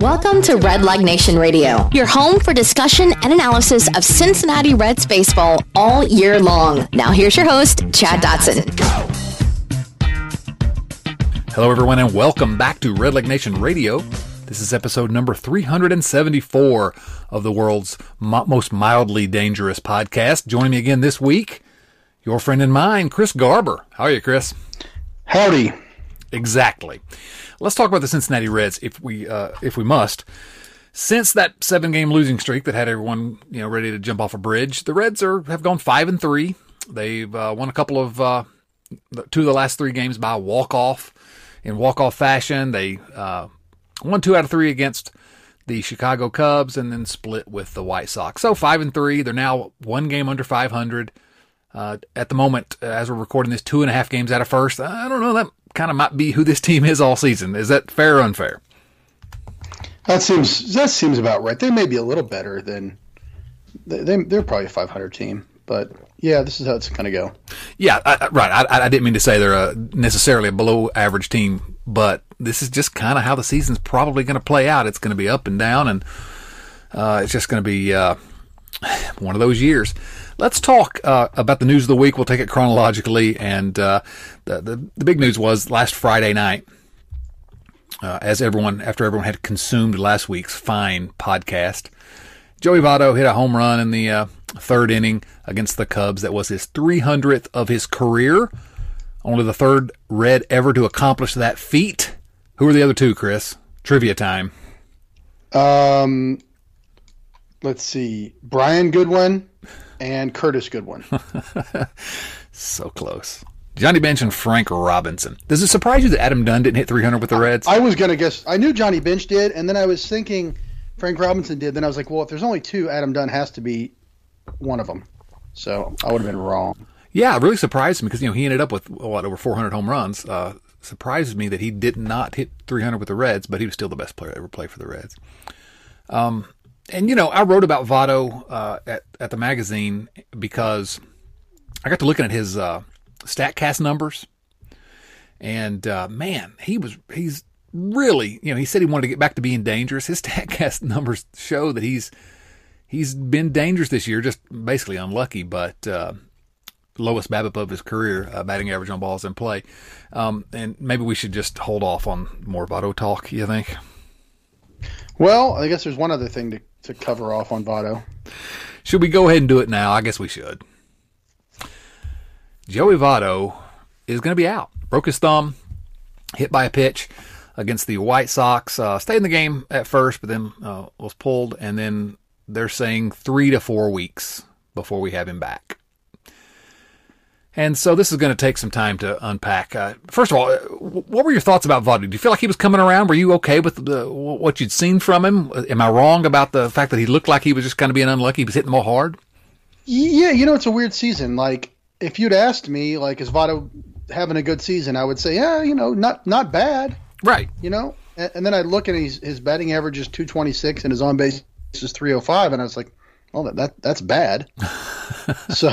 Welcome to Redleg Nation Radio, your home for discussion and analysis of Cincinnati Reds baseball all year long. Now, here's your host, Chad Dotson. Hello, everyone, and welcome back to Redleg Nation Radio. This is episode number 374 of the world's mo- most mildly dangerous podcast. Joining me again this week, your friend and mine, Chris Garber. How are you, Chris? Howdy. Exactly. Let's talk about the Cincinnati Reds if we uh, if we must. Since that seven game losing streak that had everyone you know ready to jump off a bridge, the Reds are have gone five and three. They've uh, won a couple of uh, two of the last three games by walk off in walk off fashion. They uh, won two out of three against the Chicago Cubs and then split with the White Sox. So five and three. They're now one game under 500. Uh, at the moment, as we're recording this, two and a half games out of first. I don't know. That kind of might be who this team is all season. Is that fair or unfair? That seems that seems about right. They may be a little better than they, they're probably a 500 team, but yeah, this is how it's going to go. Yeah, I, right. I, I, didn't mean to say they're a, necessarily a below average team, but this is just kind of how the season's probably going to play out. It's going to be up and down, and uh, it's just going to be uh, one of those years. Let's talk uh, about the news of the week. We'll take it chronologically. And uh, the, the, the big news was last Friday night, uh, as everyone after everyone had consumed last week's fine podcast, Joey Votto hit a home run in the uh, third inning against the Cubs. That was his 300th of his career. Only the third Red ever to accomplish that feat. Who are the other two, Chris? Trivia time. Um, let's see. Brian Goodwin and Curtis Goodwin. so close. Johnny Bench and Frank Robinson. Does it surprise you that Adam Dunn didn't hit 300 with the Reds? I, I was going to guess. I knew Johnny Bench did, and then I was thinking Frank Robinson did. Then I was like, well, if there's only two, Adam Dunn has to be one of them. So I would have been wrong. Yeah, it really surprised me because you know he ended up with what over 400 home runs. Uh, surprises me that he did not hit 300 with the Reds, but he was still the best player to ever play for the Reds. Um, and you know, I wrote about Votto uh, at at the magazine because I got to looking at his uh, Statcast numbers, and uh, man, he was he's really you know he said he wanted to get back to being dangerous. His Statcast numbers show that he's he's been dangerous this year, just basically unlucky, but. Uh, lowest BABIP of his career, uh, batting average on balls in play, um, and maybe we should just hold off on more Votto talk. You think? Well, I guess there's one other thing to to cover off on Votto. Should we go ahead and do it now? I guess we should. Joey Votto is going to be out. Broke his thumb, hit by a pitch against the White Sox. Uh, stayed in the game at first, but then uh, was pulled, and then they're saying three to four weeks before we have him back. And so this is going to take some time to unpack. Uh, first of all, what were your thoughts about Votto? Do you feel like he was coming around? Were you okay with the, what you'd seen from him? Am I wrong about the fact that he looked like he was just kind of being unlucky? He was hitting ball hard. Yeah, you know it's a weird season. Like if you'd asked me, like is Votto having a good season? I would say, yeah, you know, not not bad. Right. You know, and, and then I'd look at his his batting average is 226 and his on base is 305, and I was like, well, that, that that's bad. so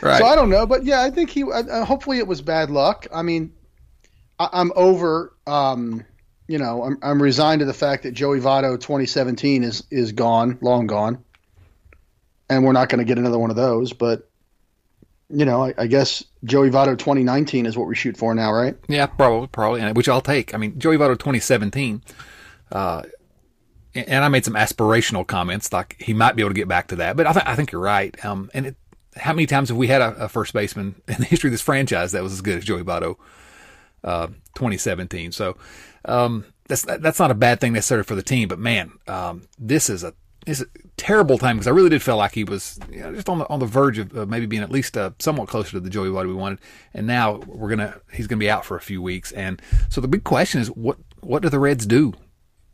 right. So I don't know, but yeah, I think he. Uh, hopefully, it was bad luck. I mean, I, am over. Um, you know, I'm I'm resigned to the fact that Joey Votto 2017 is is gone, long gone, and we're not going to get another one of those. But you know, I, I, guess Joey Votto 2019 is what we shoot for now, right? Yeah, probably, probably, which I'll take. I mean, Joey Votto 2017. Uh, and I made some aspirational comments, like he might be able to get back to that. But I, th- I think you're right. Um, and it, how many times have we had a, a, first baseman in the history of this franchise that was as good as Joey Votto, uh, 2017? So, um, that's that's not a bad thing necessarily for the team, but man, um, this is a is a terrible time because I really did feel like he was you know, just on the on the verge of uh, maybe being at least uh, somewhat closer to the Joey Votto we wanted, and now we're gonna he's gonna be out for a few weeks, and so the big question is what what do the Reds do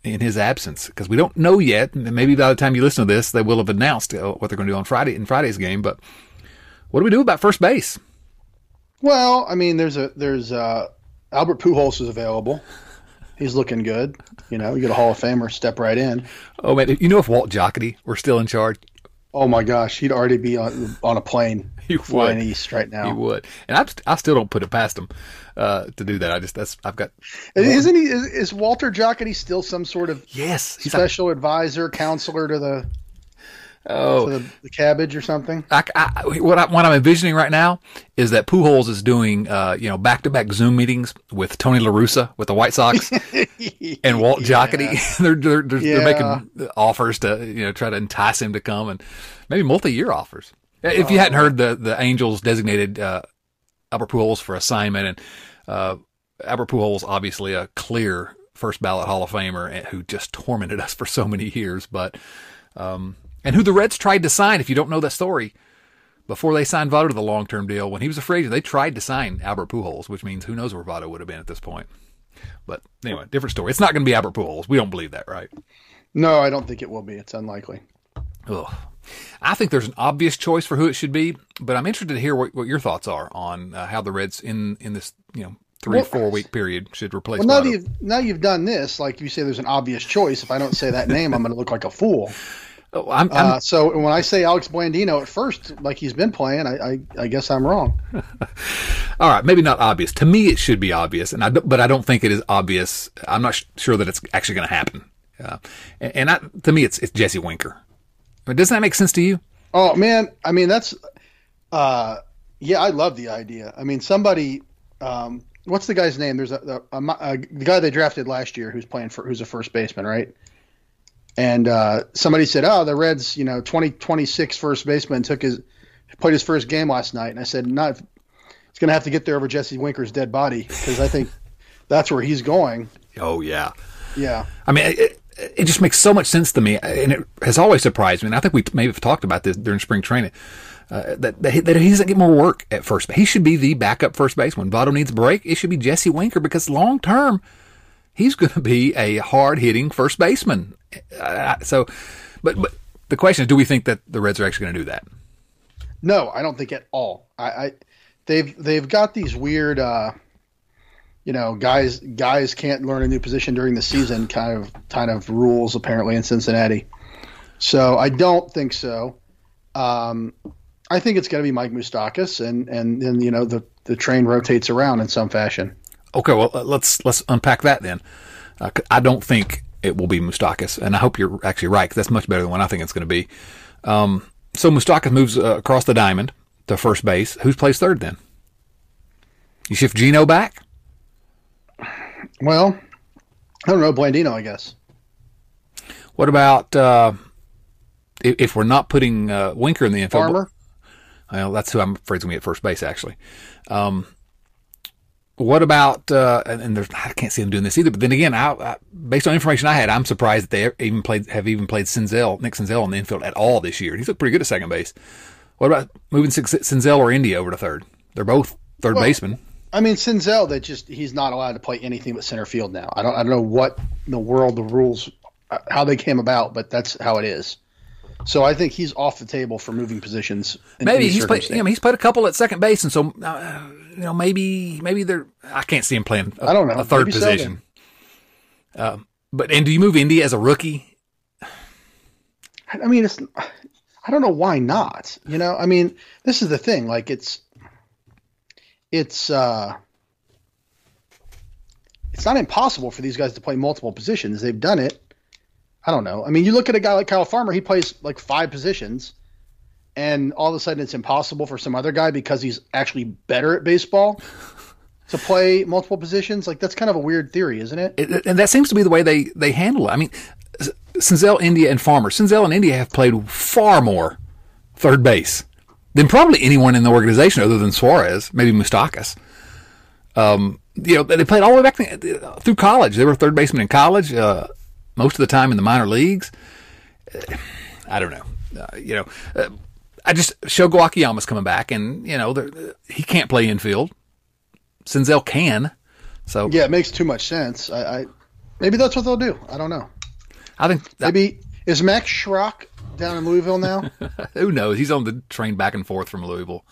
in his absence because we don't know yet. And maybe by the time you listen to this, they will have announced uh, what they're to do on Friday in Friday's game. But what do we do about first base? Well, I mean, there's a there's uh, Albert Pujols is available. He's looking good. You know, you get a Hall of Famer, step right in. Oh man, you know if Walt Jocketty were still in charge, Oh my gosh, he'd already be on on a plane he flying would. east right now. He would, and I, I still don't put it past him uh, to do that. I just that's I've got. Isn't he? Is, is Walter Jocketty still some sort of yes special advisor, counselor to the Oh, the, the, cabbage or something. I, I, what, I, what I'm envisioning right now is that Pujols is doing, uh, you know, back to back Zoom meetings with Tony La Russa with the White Sox and Walt yeah. Jocketty. they're they're, they're, yeah. they're, making offers to you know try to entice him to come and maybe multi year offers. If you hadn't heard the the Angels designated uh, Albert Pujols for assignment and uh, Albert Pujols obviously a clear first ballot Hall of Famer who just tormented us for so many years, but. Um, and who the Reds tried to sign, if you don't know that story, before they signed Votto to the long term deal, when he was a free agent, they tried to sign Albert Pujols, which means who knows where Votto would have been at this point. But anyway, different story. It's not going to be Albert Pujols. We don't believe that, right? No, I don't think it will be. It's unlikely. Ugh. I think there's an obvious choice for who it should be, but I'm interested to hear what, what your thoughts are on uh, how the Reds in in this you know three well, four week period should replace. Well, now that you've now you've done this, like you say, there's an obvious choice. If I don't say that name, I'm going to look like a fool. Oh, I'm, I'm, uh, so when I say Alex Blandino at first, like he's been playing, I, I, I guess I'm wrong. All right, maybe not obvious. To me, it should be obvious, and I, but I don't think it is obvious. I'm not sure that it's actually going to happen. Uh, and, and I, to me, it's it's Jesse Winker. I mean, doesn't that make sense to you? Oh man, I mean that's, uh, yeah, I love the idea. I mean, somebody, um, what's the guy's name? There's a, a, a, a the guy they drafted last year who's playing for who's a first baseman, right? And uh, somebody said, "Oh, the Reds, you know, 2026 first baseman took his played his first game last night." And I said, "Not, it's going to have to get there over Jesse Winker's dead body because I think that's where he's going." Oh yeah, yeah. I mean, it, it just makes so much sense to me, and it has always surprised me. And I think we maybe have talked about this during spring training. Uh, that, that he, that he doesn't get more work at first. He should be the backup first baseman. Votto needs a break. It should be Jesse Winker because long term, he's going to be a hard hitting first baseman. Uh, so, but but the question is, do we think that the Reds are actually going to do that? No, I don't think at all. I, I they've they've got these weird, uh, you know, guys guys can't learn a new position during the season kind of kind of rules apparently in Cincinnati. So I don't think so. Um, I think it's going to be Mike Moustakas, and and then you know the the train rotates around in some fashion. Okay, well let's let's unpack that then. Uh, I don't think it will be Moustakas, and I hope you're actually right because that's much better than what I think it's going to be. Um, so Moustakas moves uh, across the diamond to first base. Who's plays third then? You shift Geno back? Well, I don't know Blandino, I guess. What about uh, if, if, we're not putting uh, Winker in the infield? Farmer. Well, that's who I'm afraid is going to be at first base, actually. Um, what about uh, and there's I can't see them doing this either. But then again, I, I, based on information I had, I'm surprised that they even played have even played Senzel Nick Senzel in the infield at all this year. He's looked pretty good at second base. What about moving Senzel or India over to third? They're both third well, basemen. I mean Senzel, that just he's not allowed to play anything but center field now. I don't I don't know what in the world the rules uh, how they came about, but that's how it is. So I think he's off the table for moving positions. maybe he's played. You know, he's played a couple at second base, and so uh, you know maybe maybe they're. I can't see him playing. I don't know a third maybe position. Uh, but and do you move India as a rookie? I mean, it's. I don't know why not. You know, I mean, this is the thing. Like it's, it's. uh it's not impossible for these guys to play multiple positions. They've done it. I don't know. I mean, you look at a guy like Kyle Farmer, he plays like five positions, and all of a sudden it's impossible for some other guy because he's actually better at baseball to play multiple positions. Like that's kind of a weird theory, isn't it? it and that seems to be the way they they handle it. I mean, Senzel, India, and Farmer. Senzel and India have played far more third base than probably anyone in the organization other than Suarez, maybe Moustakas. Um, you know, they played all the way back through college. They were third baseman in college. Uh, most of the time in the minor leagues. I don't know. Uh, you know, uh, I just Shogo Akiyama's coming back, and you know he can't play infield. Senzel can, so yeah, it makes too much sense. I, I maybe that's what they'll do. I don't know. I think that, maybe is Max Schrock down in Louisville now? Who knows? He's on the train back and forth from Louisville.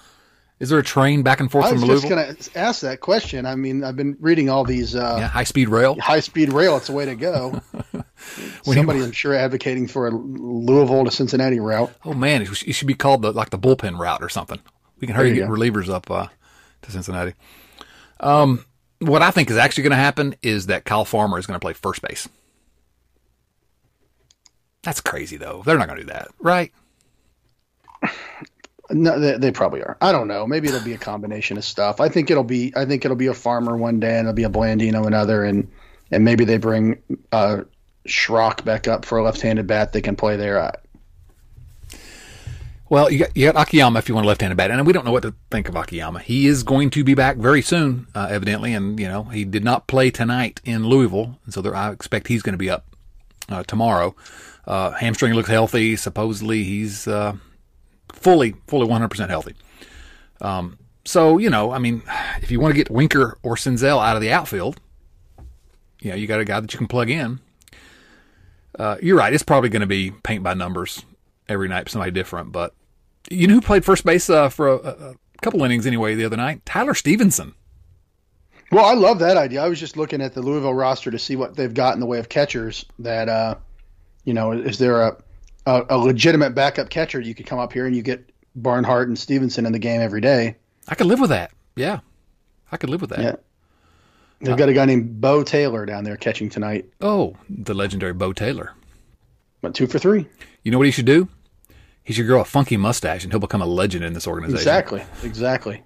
Is there a train back and forth I from Louisville? I was just going to ask that question. I mean, I've been reading all these uh, yeah, high speed rail. High speed rail. It's the way to go. Somebody, I'm sure, advocating for a Louisville to Cincinnati route. Oh man, it should be called the like the bullpen route or something. We can hurry get go. relievers up uh, to Cincinnati. Um, what I think is actually going to happen is that Kyle Farmer is going to play first base. That's crazy, though. They're not going to do that, right? No, they, they, probably are. I don't know. Maybe it'll be a combination of stuff. I think it'll be. I think it'll be a farmer one day, and it'll be a Blandino another, and and maybe they bring uh, Schrock back up for a left-handed bat they can play there. Well, you got, you got Akiyama if you want a left-handed bat, and we don't know what to think of Akiyama. He is going to be back very soon, uh, evidently, and you know he did not play tonight in Louisville, and so there, I expect he's going to be up uh, tomorrow. Uh, hamstring looks healthy. Supposedly he's uh, fully, fully 100% healthy. Um, so, you know, I mean, if you want to get Winker or Senzel out of the outfield, you know, you got a guy that you can plug in. Uh, you're right. It's probably going to be paint by numbers every night, somebody different. But you know who played first base uh, for a, a, couple innings anyway the other night? Tyler Stephenson. Well, I love that idea. I was just looking at the Louisville roster to see what they've got in the way of catchers. That uh, you know, is there a a, a legitimate backup catcher, you could come up here and you get Barnhart and Stephenson in the game every day. I could live with that. Yeah, I could live with that. Yeah. They've got a guy named Beau Taylor down there catching tonight. Oh, the legendary Beau Taylor. Went two for three. You know what he should do? He should grow a funky mustache and he'll become a legend in this organization. Exactly. Exactly.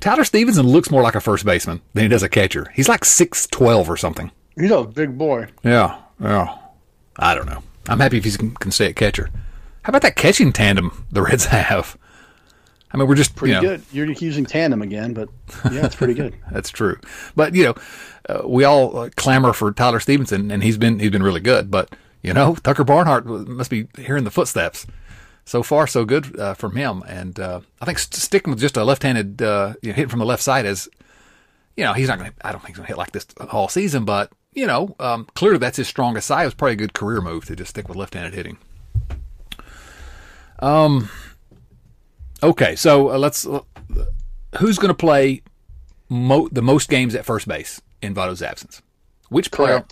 Tyler Stephenson looks more like a first baseman than he does a catcher. He's like six twelve or something. He's a big boy. Yeah. Yeah. I don't know. I'm happy if he can, can stay at catcher. How about that catching tandem the Reds have? I mean, we're just pretty you know, good. You're using tandem again, but yeah, it's pretty good. That's true. But you know, uh, we all uh, clamor for Tyler Stephenson, and he's been he's been really good. But you know, Tucker Barnhart must be hearing the footsteps. So far, so good uh, from him, and uh, I think st- sticking with just a left-handed uh, you know, hitting from the left side is, you know, he's not going. to I don't think he's going to hit like this all season, but you know, um, clearly that's his strongest side. It was probably a good career move to just stick with left-handed hitting. Um. Okay, so uh, let's. Uh, who's going to play mo- the most games at first base in Votto's absence? Which player?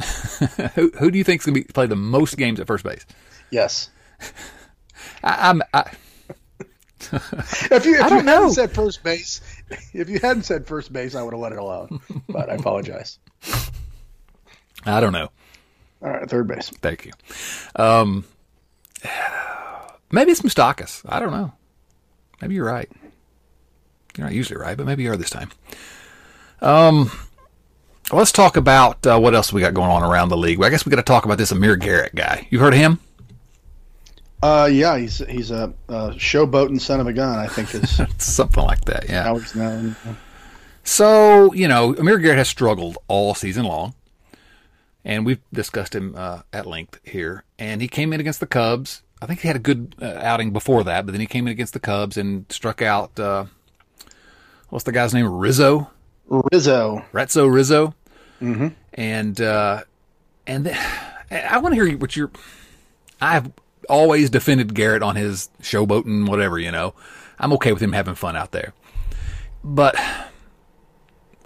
who, who do you think is going to play the most games at first base? Yes. I, I'm. I, if you, if I don't you know. hadn't said first base, if you hadn't said first base, I would have let it alone. But I apologize. I don't know. All right, third base. Thank you. Um, maybe it's Moustakas. I don't know. Maybe you're right. You're not usually right, but maybe you are this time. Um, let's talk about uh, what else we got going on around the league. I guess we got to talk about this Amir Garrett guy. You heard of him? Uh, yeah, he's he's a, a showboating son of a gun. I think is something like that. Yeah. So you know, Amir Garrett has struggled all season long and we've discussed him uh, at length here. And he came in against the Cubs. I think he had a good uh, outing before that, but then he came in against the Cubs and struck out. Uh, what's the guy's name? Rizzo. Rizzo. Ratso Rizzo. Mm-hmm. And uh, and th- I want to hear what you're. I've always defended Garrett on his showboating, whatever you know. I'm okay with him having fun out there, but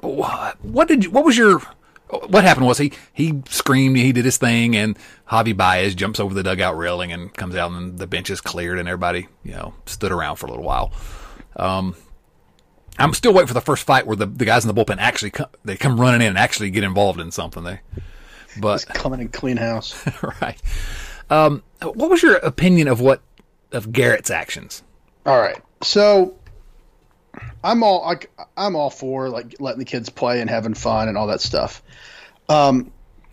what did you, what was your what happened was he he screamed, he did his thing, and Javi Baez jumps over the dugout railing and comes out, and the bench is cleared, and everybody you know stood around for a little while. Um, I'm still waiting for the first fight where the, the guys in the bullpen actually come, they come running in and actually get involved in something. They, but Just coming and clean house, right? Um, what was your opinion of what of Garrett's actions? All right, so I'm all I, I'm all for like letting the kids play and having fun and all that stuff. Um,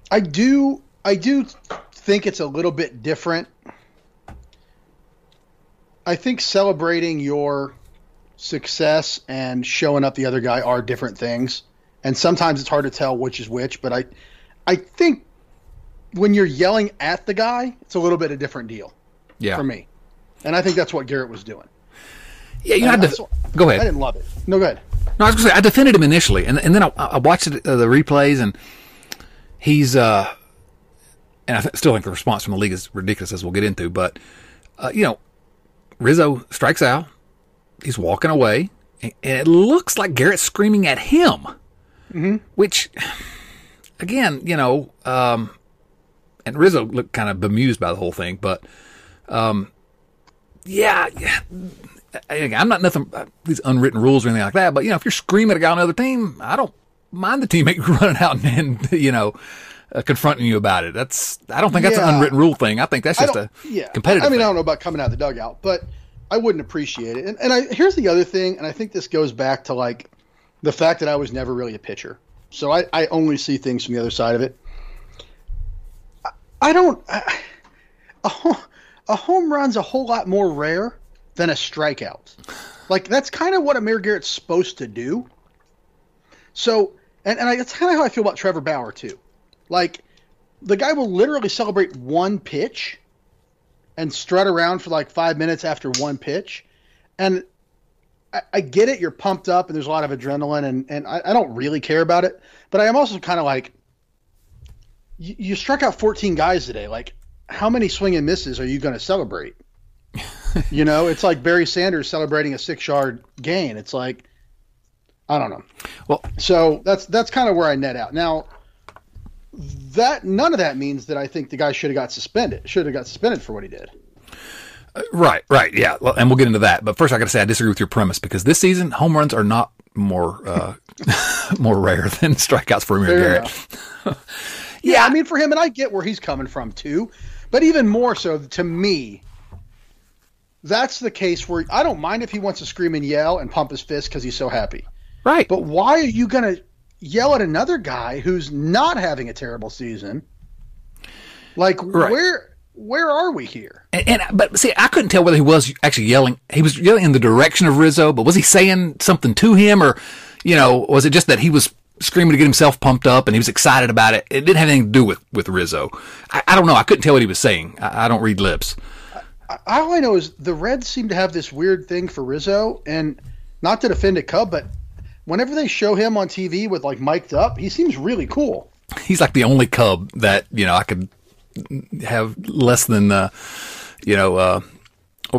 I do I do think it's a little bit different. I think celebrating your success and showing up the other guy are different things, and sometimes it's hard to tell which is which. But I I think when you're yelling at the guy, it's a little bit a different deal. Yeah. For me, and I think that's what Garrett was doing. Yeah, you had to go ahead. I didn't love it. No, good. No, I was going to say I defended him initially, and and then I, I watched it, uh, the replays, and he's uh, and I th- still think the response from the league is ridiculous, as we'll get into. But uh, you know, Rizzo strikes out. He's walking away, and, and it looks like Garrett's screaming at him, mm-hmm. which, again, you know, um, and Rizzo looked kind of bemused by the whole thing, but, um, yeah, yeah. I'm not nothing uh, these unwritten rules or anything like that, but you know, if you're screaming at a guy on the other team, I don't mind the teammate running out and, you know, uh, confronting you about it. That's I don't think that's yeah. an unwritten rule thing. I think that's just a yeah. competitive. I mean, thing. I don't know about coming out of the dugout, but I wouldn't appreciate it. And, and I, here's the other thing, and I think this goes back to like the fact that I was never really a pitcher, so I, I only see things from the other side of it. I, I don't. I, a, a home run's a whole lot more rare than a strikeout. Like that's kind of what Amir Garrett's supposed to do. So, and, and I, that's kind of how I feel about Trevor Bauer too. Like the guy will literally celebrate one pitch and strut around for like five minutes after one pitch. And I, I get it, you're pumped up and there's a lot of adrenaline, and, and I, I don't really care about it. But I am also kind of like, you, you struck out 14 guys today. Like, how many swing and misses are you going to celebrate? you know, it's like Barry Sanders celebrating a six yard gain. It's like, I don't know. Well, so that's that's kind of where I net out. Now, that none of that means that I think the guy should have got suspended. Should have got suspended for what he did. Uh, right, right, yeah, well, and we'll get into that. But first, I got to say I disagree with your premise because this season home runs are not more uh, more rare than strikeouts for Amir Garrett. yeah, I mean for him, and I get where he's coming from too. But even more so to me, that's the case where I don't mind if he wants to scream and yell and pump his fist because he's so happy. Right. But why are you going to yell at another guy who's not having a terrible season. Like right. where where are we here? And, and, but see, I couldn't tell whether he was actually yelling. He was yelling in the direction of Rizzo, but was he saying something to him, or you know, was it just that he was screaming to get himself pumped up and he was excited about it? It didn't have anything to do with with Rizzo. I, I don't know. I couldn't tell what he was saying. I, I don't read lips. All I know is the Reds seem to have this weird thing for Rizzo, and not to defend a Cub, but whenever they show him on TV with like mic'd up, he seems really cool. He's like the only Cub that you know I could have less than uh, you know uh,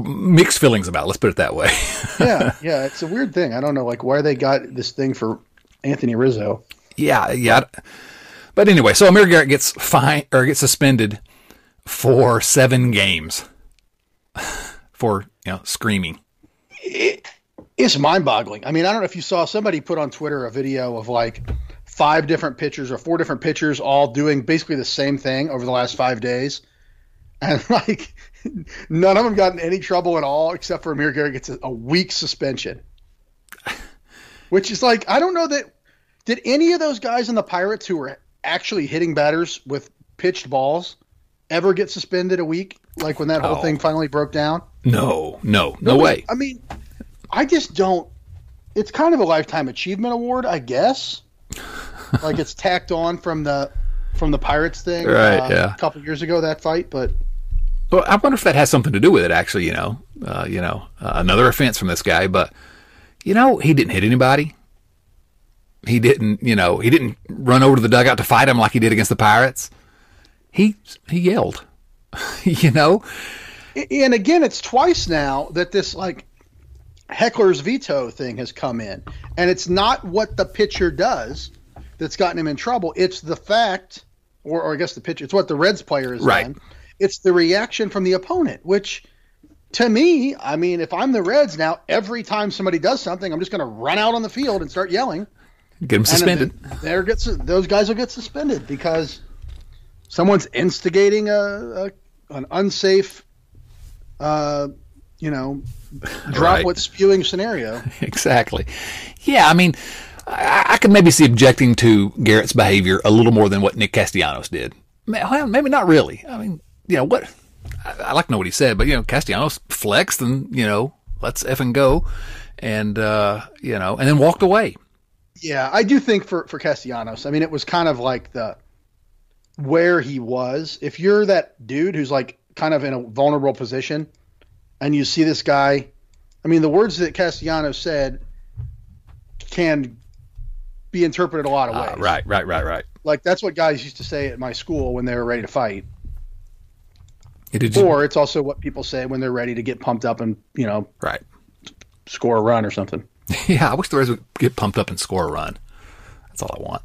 mixed feelings about. Let's put it that way. yeah, yeah, it's a weird thing. I don't know like why they got this thing for Anthony Rizzo. Yeah, yeah. But anyway, so Amir Garrett gets fine or gets suspended for seven games for you know screaming. It, it's mind boggling. I mean, I don't know if you saw somebody put on Twitter a video of like five different pitchers or four different pitchers all doing basically the same thing over the last five days. And like none of them got in any trouble at all except for Amir Garrett gets a, a week suspension. Which is like, I don't know that did any of those guys in the Pirates who were actually hitting batters with pitched balls ever get suspended a week? Like when that whole oh. thing finally broke down? No, no, no way. I mean, I just don't. It's kind of a lifetime achievement award, I guess. like it's tacked on from the from the Pirates thing, right? Uh, yeah, a couple years ago that fight, but. Well, I wonder if that has something to do with it. Actually, you know, uh, you know, uh, another offense from this guy, but you know, he didn't hit anybody. He didn't, you know, he didn't run over to the dugout to fight him like he did against the Pirates. He he yelled, you know. And again, it's twice now that this like heckler's veto thing has come in, and it's not what the pitcher does that's gotten him in trouble. It's the fact, or, or I guess the pitcher. It's what the Reds player is right. It's the reaction from the opponent, which to me, I mean, if I'm the Reds now, every time somebody does something, I'm just going to run out on the field and start yelling. Get them suspended. There gets those guys will get suspended because someone's instigating a, a an unsafe, uh, you know, drop right. what spewing scenario. exactly. Yeah, I mean, I, I could maybe see objecting to Garrett's behavior a little more than what Nick Castellanos did. Well, maybe not really. I mean, you know what? I, I like to know what he said, but you know, Castellanos flexed and you know, let's and go, and uh, you know, and then walked away. Yeah, I do think for for Castellanos, I mean, it was kind of like the where he was. If you're that dude who's like kind of in a vulnerable position and you see this guy. I mean, the words that Castellanos said can be interpreted a lot of ah, ways. Uh, right, right, right, right. Like that's what guys used to say at my school when they were ready to fight. It or it's also what people say when they're ready to get pumped up and you know, right, score a run or something. yeah, I wish the Reds would get pumped up and score a run. That's all I want.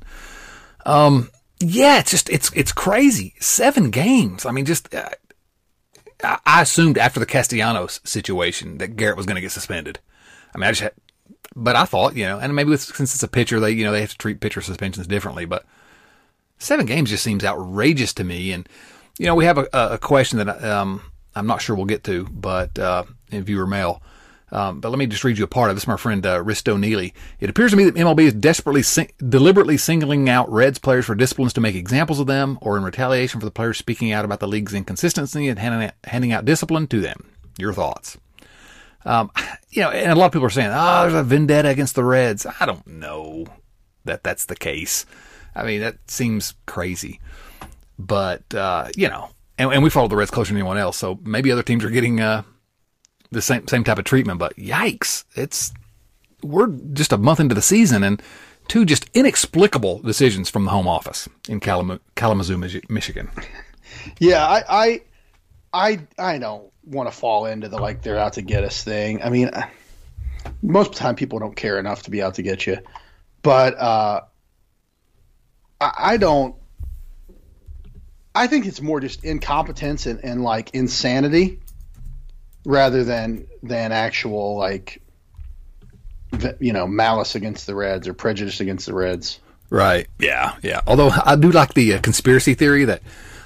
Um, Yeah, it's just it's it's crazy. Seven games. I mean, just uh, I assumed after the Castellanos situation that Garrett was going to get suspended. I mean, I just had, but I thought you know, and maybe with, since it's a pitcher, they you know they have to treat pitcher suspensions differently. But seven games just seems outrageous to me. And you know, we have a, a question that um, I'm not sure we'll get to, but uh, in viewer mail. Um, but let me just read you a part of this. My friend uh, Risto Neely. It appears to me that MLB is desperately, sing- deliberately singling out Reds players for disciplines to make examples of them, or in retaliation for the players speaking out about the league's inconsistency and handing out, handing out discipline to them. Your thoughts? Um, you know, and a lot of people are saying, "Oh, there's a vendetta against the Reds." I don't know that that's the case. I mean, that seems crazy, but uh, you know, and, and, we follow the Reds closer than anyone else, so maybe other teams are getting uh, the same same type of treatment. But yikes, it's we're just a month into the season and two just inexplicable decisions from the home office in Kalam- Kalamazoo, Michigan. Yeah, I, I, I, I don't want to fall into the like they're out to get us thing. I mean, most of the time people don't care enough to be out to get you, but uh, I, I don't. I think it's more just incompetence and, and like insanity rather than than actual like you know malice against the Reds or prejudice against the Reds. Right. Yeah. Yeah. Although I do like the uh, conspiracy theory that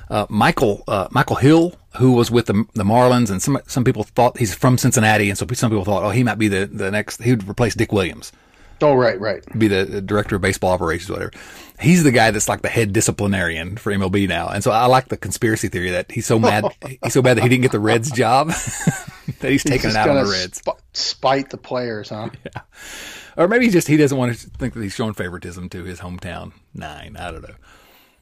uh, Michael uh, Michael Hill, who was with the the Marlins, and some some people thought he's from Cincinnati, and so some people thought, oh, he might be the the next. He would replace Dick Williams. Oh, right, right. Be the, the, director of baseball operations, whatever. He's the guy that's like the head disciplinarian for MLB now, and so I like the conspiracy theory that he's so mad, he's so bad that he didn't get the Reds job that he's, he's taking it out on the Reds. Sp- spite the players, huh? Yeah. Or maybe he just he doesn't want to think that he's showing favoritism to his hometown nine. I don't know.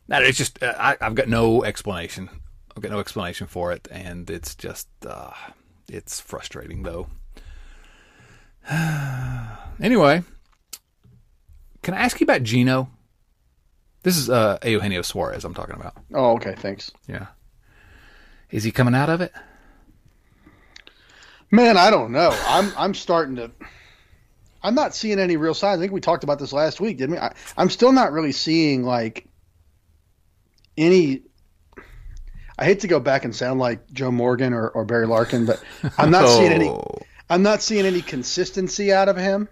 No, it's just uh, I, have got no explanation. I've got no explanation for it, and it's just uh, it's frustrating though. anyway, can I ask you about Gino? This is uh, Eugenio Suarez I'm talking about. Oh, okay. Thanks. Yeah. Is he coming out of it? Man, I don't know. I'm I'm starting to. I'm not seeing any real signs. I think we talked about this last week, didn't we? I, I'm still not really seeing like any. I hate to go back and sound like Joe Morgan or, or Barry Larkin, but I'm not oh. seeing any. Oh. I'm not seeing any consistency out of him.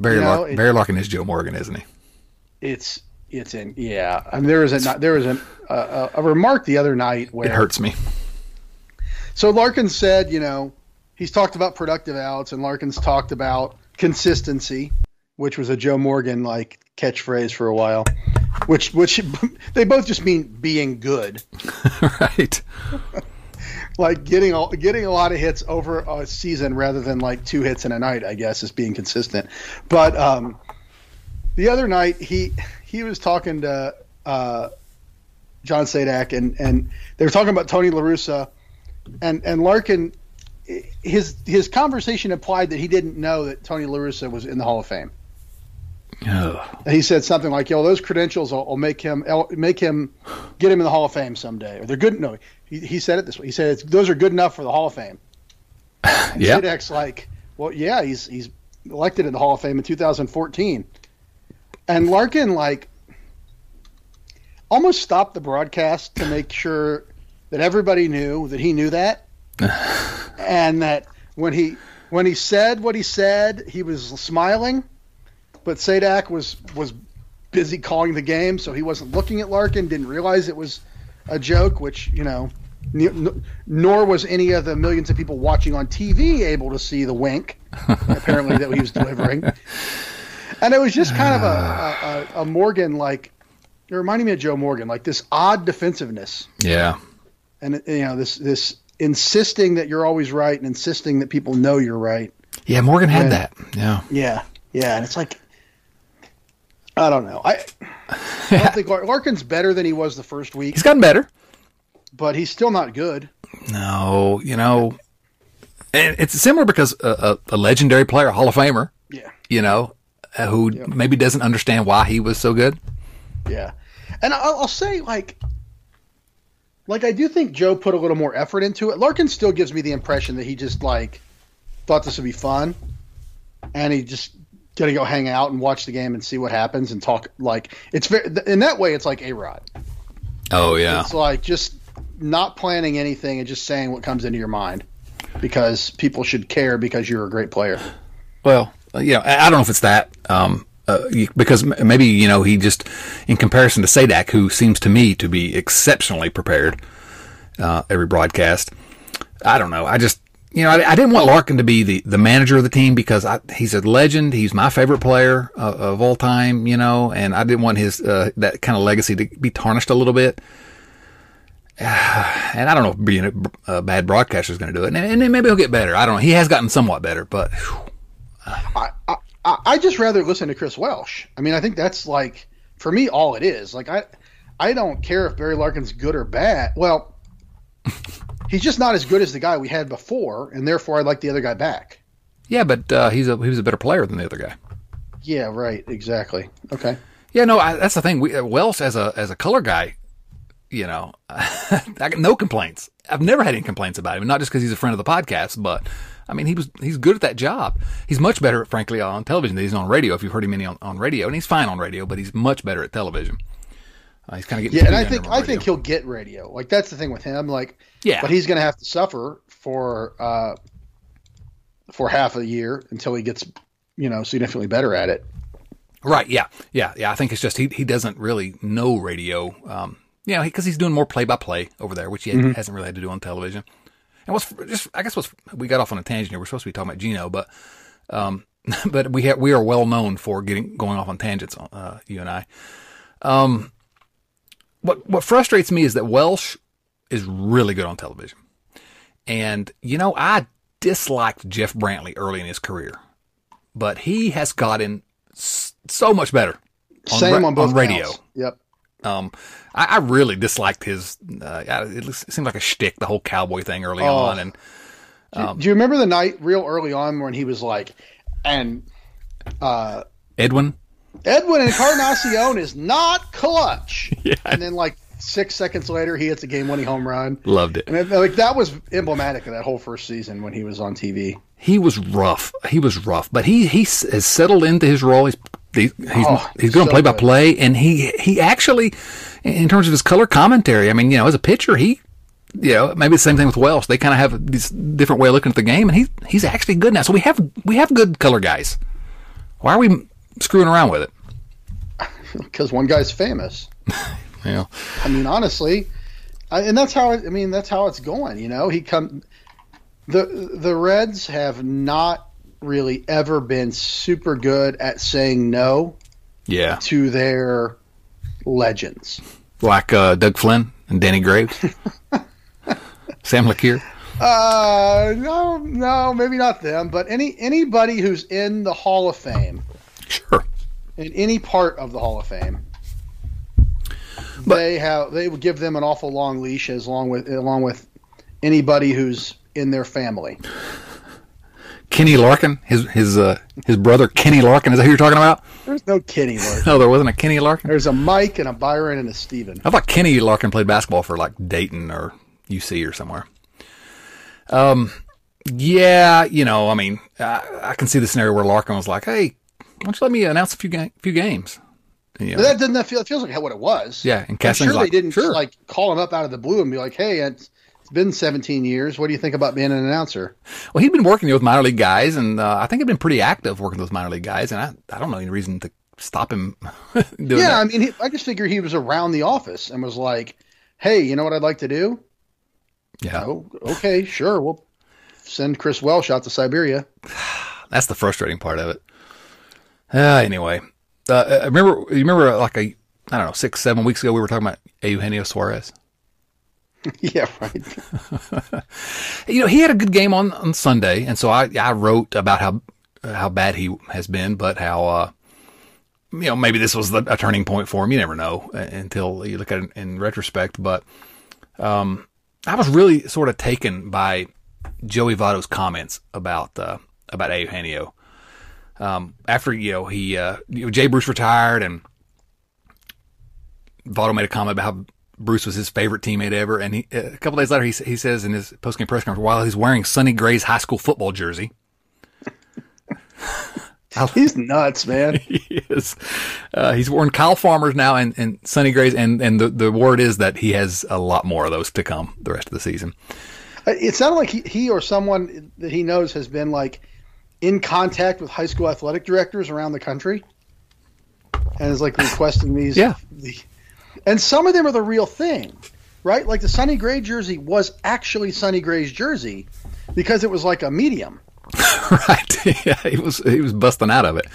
Barry, you know, Larkin, Barry is Joe Morgan, isn't he? It's it's in yeah. I mean, there was a there was a, a, a remark the other night where it hurts me. So Larkin said, you know, he's talked about productive outs, and Larkin's talked about consistency, which was a Joe Morgan like catchphrase for a while, which which they both just mean being good, right? Like getting a, getting a lot of hits over a season rather than like two hits in a night, I guess, is being consistent. But um, the other night he he was talking to uh, John Sadak and and they were talking about Tony La Russa and and Larkin his his conversation implied that he didn't know that Tony La Russa was in the Hall of Fame. Oh. He said something like, "Yo, those credentials will, will, make him make him get him in the Hall of Fame someday." Or they're good. No, he, he said it this way. He said those are good enough for the Hall of Fame. yeah. Sadak's like, well, yeah, he's he's elected in the Hall of Fame in 2014, and Larkin like almost stopped the broadcast to make sure that everybody knew that he knew that, and that when he when he said what he said, he was smiling, but Sadak was was busy calling the game, so he wasn't looking at Larkin. Didn't realize it was a joke, which you know nor was any of the millions of people watching on TV able to see the wink, apparently that he was delivering. And it was just kind of a, a, a Morgan like, it reminded me of Joe Morgan, like this odd defensiveness. Yeah. And you know this this insisting that you're always right and insisting that people know you're right. Yeah, Morgan had and, that. Yeah. Yeah, yeah, and it's like, I don't know. I, I don't think Larkin's better than he was the first week. He's gotten better but he's still not good. No, you know, and it's similar because a, a, a legendary player, Hall of Famer. Yeah. You know, uh, who yep. maybe doesn't understand why he was so good. Yeah, and I'll, I'll, say like, like I do think Joe put a little more effort into it. Larkin still gives me the impression that he just like thought this would be fun, and he just gonna go hang out and watch the game and see what happens and talk. Like it's very in that way, it's like a Rod. Oh yeah, it's like just not planning anything and just saying what comes into your mind because people should care because you're a great player. Well, you know, I don't know if it's that. Um, uh, because maybe you know he just, in comparison to Sadak, who seems to me to be exceptionally prepared uh, every broadcast. I don't know. I just you know I, I, didn't want Larkin to be the, the manager of the team because I, he's a legend. He's my favorite player uh, of all time. You know, and I didn't want his uh, that kind of legacy to be tarnished a little bit. and I don't know if being a, a bad broadcaster is going to do it. And, and, maybe he'll get better. I don't know. He has gotten somewhat better, but. I, I, I just rather listen to Chris Welsh. I mean, I think that's like for me all it is. Like I, I don't care if Barry Larkin's good or bad. Well, he's just not as good as the guy we had before, and therefore I like the other guy back. Yeah, but uh, he's a he was a better player than the other guy. Yeah, right. Exactly. Okay. Yeah, no, I, that's the thing. We, uh, Welsh as a as a color guy, you know, I got no complaints. I've never had any complaints about him. Not just because he's a friend of the podcast, but I mean, he was he's good at that job. He's much better, frankly, on television than he's on radio. If you've heard him any on, on radio, and he's fine on radio, but he's much better at television. Uh, he's kind of getting yeah, and I think I think he'll get radio. Like that's the thing with him. Like yeah, but he's going to have to suffer for uh, for half a year until he gets you know significantly better at it. Right. Yeah. Yeah. Yeah. I think it's just he he doesn't really know radio. Um, you know, because he's doing more play by play over there, which he mm-hmm. hasn't really had to do on television. And what's just, I guess what's, we got off on a tangent here. We're supposed to be talking about Gino, but, um, but we have, we are well known for getting, going off on tangents, uh, you and I. Um, what, what frustrates me is that Welsh is really good on television. And, you know, I disliked Jeff Brantley early in his career, but he has gotten so much better on, Same on, both on radio. Counts. Yep. Um, I, I, really disliked his. Uh, it, seemed like a shtick, the whole cowboy thing early oh. on. And um, do, do, you remember the night real early on when he was like, and uh, Edwin, Edwin Encarnacion is not clutch. Yeah. And then like six seconds later, he hits a game-winning home run. Loved it. And it, like that was emblematic of that whole first season when he was on TV. He was rough. He was rough, but he he has settled into his role. He's he's oh, he's going to play by play, and he he actually, in terms of his color commentary, I mean, you know, as a pitcher, he, you know, maybe the same thing with Welsh. They kind of have this different way of looking at the game, and he's he's actually good now. So we have we have good color guys. Why are we screwing around with it? Because one guy's famous. yeah. I mean, honestly, I, and that's how it, I mean that's how it's going. You know, he come. The the Reds have not really ever been super good at saying no yeah. to their legends. Like uh, Doug Flynn and Danny Graves? Sam LeCure? Uh, no, no, maybe not them, but any anybody who's in the Hall of Fame. Sure. In any part of the Hall of Fame. But, they have they would give them an awful long leash as long with along with anybody who's in their family. Kenny Larkin, his his uh, his brother Kenny Larkin. Is that who you're talking about? There's no Kenny Larkin. no, there wasn't a Kenny Larkin. There's a Mike and a Byron and a Steven. I thought Kenny Larkin played basketball for like Dayton or UC or somewhere. Um, yeah, you know, I mean, I, I can see the scenario where Larkin was like, "Hey, why don't you let me announce a few ga- few games?" You know, that doesn't that feel? It feels like what it was. Yeah, and sure like, they didn't sure. like call him up out of the blue and be like, "Hey, it's been 17 years. What do you think about being an announcer? Well, he'd been working with minor league guys, and uh, I think he'd been pretty active working with those minor league guys, and I, I don't know any reason to stop him yeah, that. I mean, he, I just figure he was around the office and was like, hey, you know what I'd like to do? Yeah. Oh, okay, sure. We'll send Chris Welsh out to Siberia. That's the frustrating part of it. Uh, anyway, uh, I remember, you remember like a, I don't know, six, seven weeks ago, we were talking about Eugenio Suarez. yeah, right. you know, he had a good game on, on Sunday, and so I I wrote about how how bad he has been, but how uh, you know maybe this was the, a turning point for him. You never know until you look at it in retrospect. But um, I was really sort of taken by Joey Votto's comments about uh, about Eugenio. Um, after you know he uh, you know, Jay Bruce retired and Votto made a comment about how Bruce was his favorite teammate ever. And he, a couple days later, he, he says in his postgame press conference, while he's wearing Sonny Gray's high school football jersey, he's nuts, man. he is. Uh, he's worn Kyle Farmers now and, and Sonny Grays, and, and the, the word is that he has a lot more of those to come the rest of the season. Uh, it sounded like he, he or someone that he knows has been like in contact with high school athletic directors around the country and is like requesting these. Yeah. The, and some of them are the real thing, right? Like the Sonny Gray jersey was actually Sonny Gray's jersey because it was like a medium. right. yeah, he was he was busting out of it.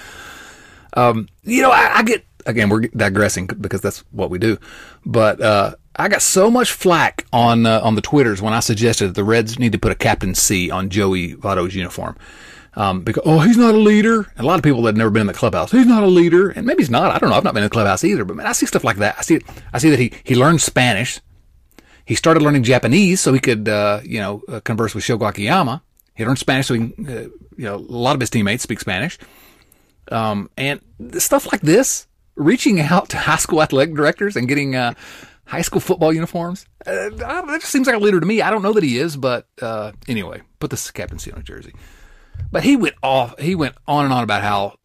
Um, you know, I, I, get again we're digressing because that's what we do, but uh, I got so much flack on uh, on the twitters when I suggested that the Reds need to put a captain C on Joey Votto's uniform. Um, because oh he's not a leader. And a lot of people that have never been in the clubhouse, he's not a leader, and maybe he's not. I don't know. I've not been in the clubhouse either, but man, I see stuff like that. I see I see that he he learned Spanish. He started learning Japanese so he could uh, you know uh, converse with Shogo Akiyama. He learned Spanish, so he, uh, you know, a lot of his teammates speak Spanish. Um, and stuff like this, reaching out to high school athletic directors and getting uh, high school football uniforms, uh, that just seems like a leader to me. I don't know that he is, but uh, anyway, put this captaincy on a jersey. But he went off. He went on and on about how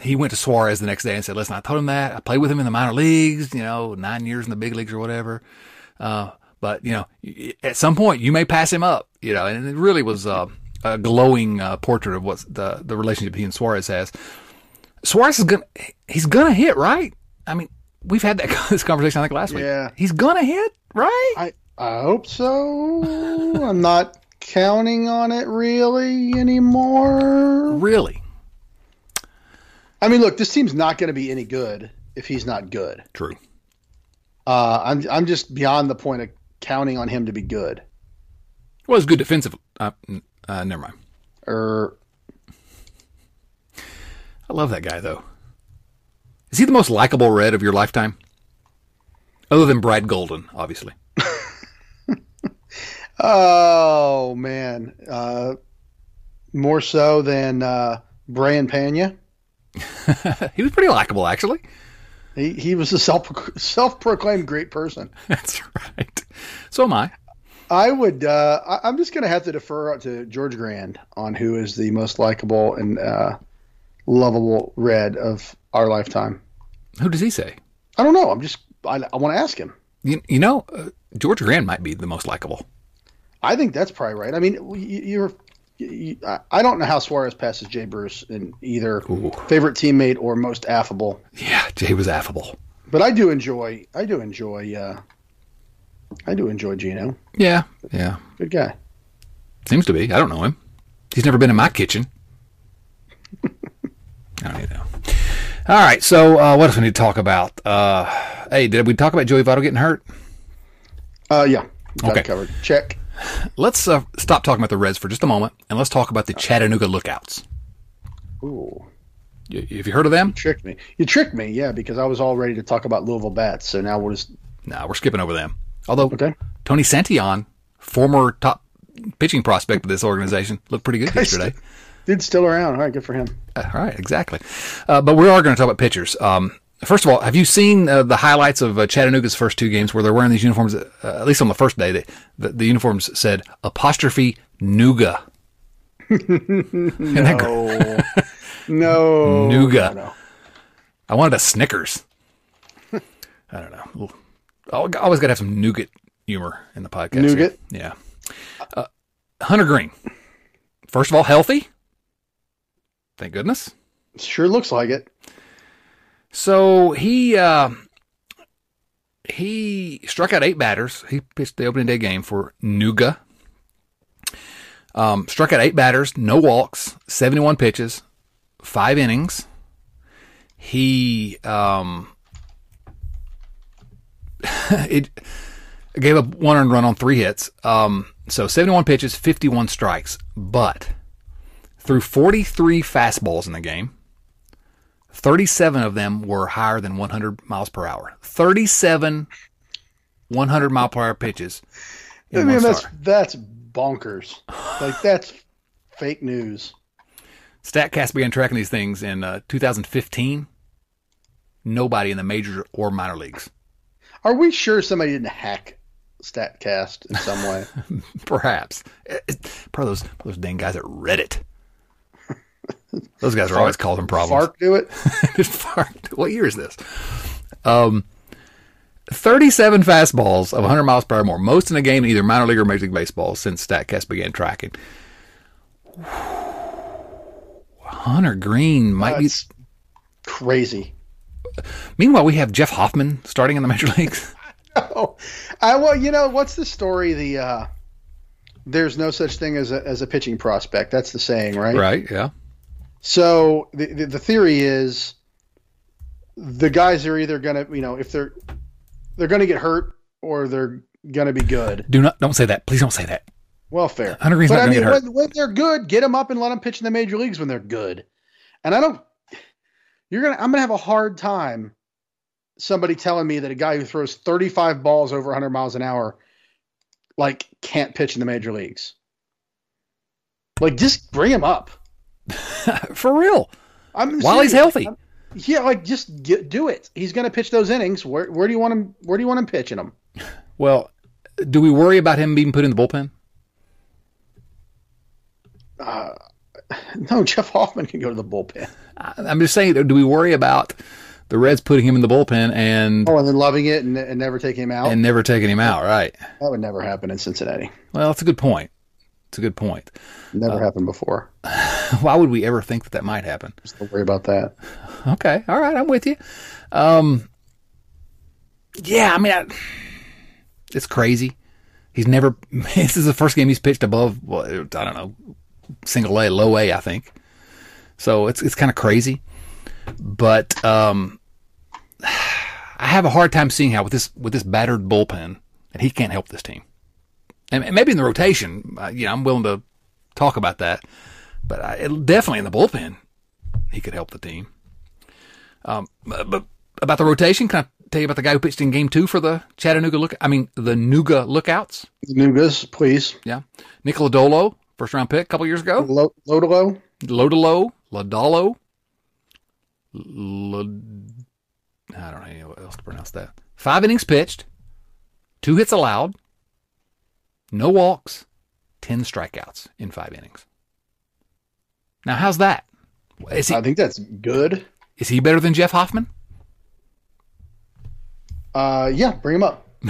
he went to Suarez the next day and said, "Listen, I told him that I played with him in the minor leagues, you know, nine years in the big leagues or whatever." Uh, but you know, at some point you may pass him up, you know, and it really was uh, a glowing uh, portrait of what the the relationship he and Suarez has. Suarez is gonna he's gonna hit right. I mean, we've had that this conversation I think last week. Yeah, he's gonna hit right. I I hope so. I'm not counting on it really anymore. Really. I mean, look, this team's not going to be any good if he's not good. True. Uh, I'm I'm just beyond the point of counting on him to be good. Well, it's good defensive. Uh, uh, never mind. Er, I love that guy though. Is he the most likable red of your lifetime? Other than Brad Golden, obviously. Oh man, uh, more so than uh, Brayan Pena. he was pretty likable, actually. He he was a self self proclaimed great person. That's right. So am I. I would. Uh, I, am just going to have to defer to George Grande on who is the most likable and uh, lovable red of our lifetime. Who does he say? I don't know. I'm just. I, I want to ask him. You, you know, uh, George Grande might be the most likable. I think that's probably right. I mean, you, are I don't know how Suarez passes Jay Bruce in either Ooh. favorite teammate or most affable. Yeah, Jay was affable. But I do enjoy. I do enjoy. Uh, I do enjoy Geno. Yeah, yeah. Good guy. Seems to be. I don't know him. He's never been in my kitchen. I don't know. All right, so uh, what else we need to talk about? Uh, hey, did we talk about Joey Votto getting hurt? Uh, yeah. okay. covered. Check. Let's uh, stop talking about the Reds for just a moment, and let's talk about the Chattanooga Lookouts. Ooh. You, have you heard of them? You tricked me. You tricked me, yeah, because I was all ready to talk about Louisville Bats. So now we're just. No, nah, we're skipping over them. Although okay. Tony Santillan, former top pitching prospect of this organization, looked pretty good yesterday. Dude's still around. All right, good for him. Uh, all right, exactly. Uh, but we are going to talk about pitchers. Um, first of all, have you seen uh, the highlights of uh, Chattanooga's first two games where they're wearing these uniforms? Uh, at least on the first day, they, the, the uniforms said apostrophe Nuga. no. no. Nuga. No, no. I wanted a Snickers. I don't know. I always got to have some nougat humor in the podcast. Nougat? Here. Yeah. Uh, Hunter Greene. First of all, healthy. Thank goodness. Sure looks like it. So he uh, he struck out eight batters. He pitched the opening day game for Nuga. Um, struck out eight batters, no walks, 71 pitches, five innings. He um, it gave up one earned run on three hits. Um, so 71 pitches, 51 strikes, but threw 43 fastballs in the game. 37 of them were higher than 100 miles per hour. 37 100 mile per hour pitches. I mean, that's that's bonkers. Like that's fake news. Statcast began tracking these things in uh, 2015. Nobody in the major or minor leagues. Are we sure somebody didn't hack Statcast in some way? Perhaps. It, it, probably those those dang guys at Reddit. Those guys are always causing problems. Fark do it. Just Fark. What year is this? Um, 37 fastballs of 100 miles per hour or more, most in a game in either minor league or major league baseball since Statcast began tracking. Hunter Greene might That's be crazy. Meanwhile, we have Jeff Hoffman starting in the major leagues. oh, I well, you know, what's the story? The uh, there's no such thing as a as a pitching prospect. That's the saying, right? Right. Yeah. So the the, the theory is the guys are either gonna, you know, if they're they're gonna get hurt or they're gonna be good. Do not don't say that. Please don't say that. Well, fair. Hunter Greene's but not I mean, get hurt. when, when they're good, get them up and let them pitch in the major leagues when they're good. And I don't. You're gonna. I'm gonna have a hard time. Somebody telling me that a guy who throws 35 balls over 100 miles an hour, like, can't pitch in the major leagues. Like, just bring him up. For real. I'm While he's healthy. I'm- yeah, like just get, do it. He's going to pitch those innings. Where where do you want him? Where do you want him pitching them? Well, do we worry about him being put in the bullpen? Uh, no, Jeff Hoffman can go to the bullpen. I'm just saying, do we worry about the Reds putting him in the bullpen and Oh, and then loving it and, and never taking him out. and never taking him out? Right. that would never happen in Cincinnati. Well, that's a good point. It's a good point. Never Uh, happened before. Why would we ever think that that might happen? Just don't worry about that. Okay, all right, I'm with you. Um, yeah, I mean, I, it's crazy. He's never. This is the first game he's pitched above. Well, I don't know, single A, low A, I think. So it's it's kind of crazy, but um, I have a hard time seeing how with this with this battered bullpen that he can't help this team. And maybe in the rotation, uh, you know, I'm willing to talk about that, but I, definitely in the bullpen, he could help the team. Um, but about the rotation, can I tell you about the guy who pitched in Game Two for the Chattanooga look? I mean, the Nuga Lookouts. Nugas, please. Yeah, Nick Lodolo, first round pick a couple years ago. Lo- Lodolo. Lodolo, Lodolo, Lod- I don't know how else to pronounce that. Five innings pitched, two hits allowed, no walks, ten strikeouts in five innings. Now, how's that? Is he I think that's good. is he better than Jeff Hoffman? Uh, yeah, bring him up.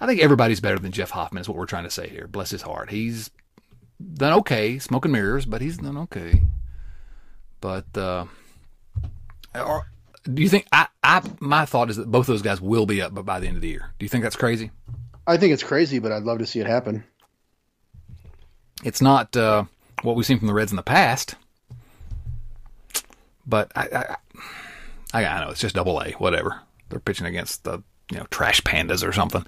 I think everybody's better than Jeff Hoffman is what we're trying to say here. Bless his heart. He's done okay, smoking mirrors, but he's done okay. But uh, or, do you think I, I my thought is that both those guys will be up by the end of the year. Do you think that's crazy? I think it's crazy, but I'd love to see it happen. It's not uh, what we've seen from the Reds in the past, but I I, I, I know it's just double A, whatever. They're pitching against the you know trash pandas or something.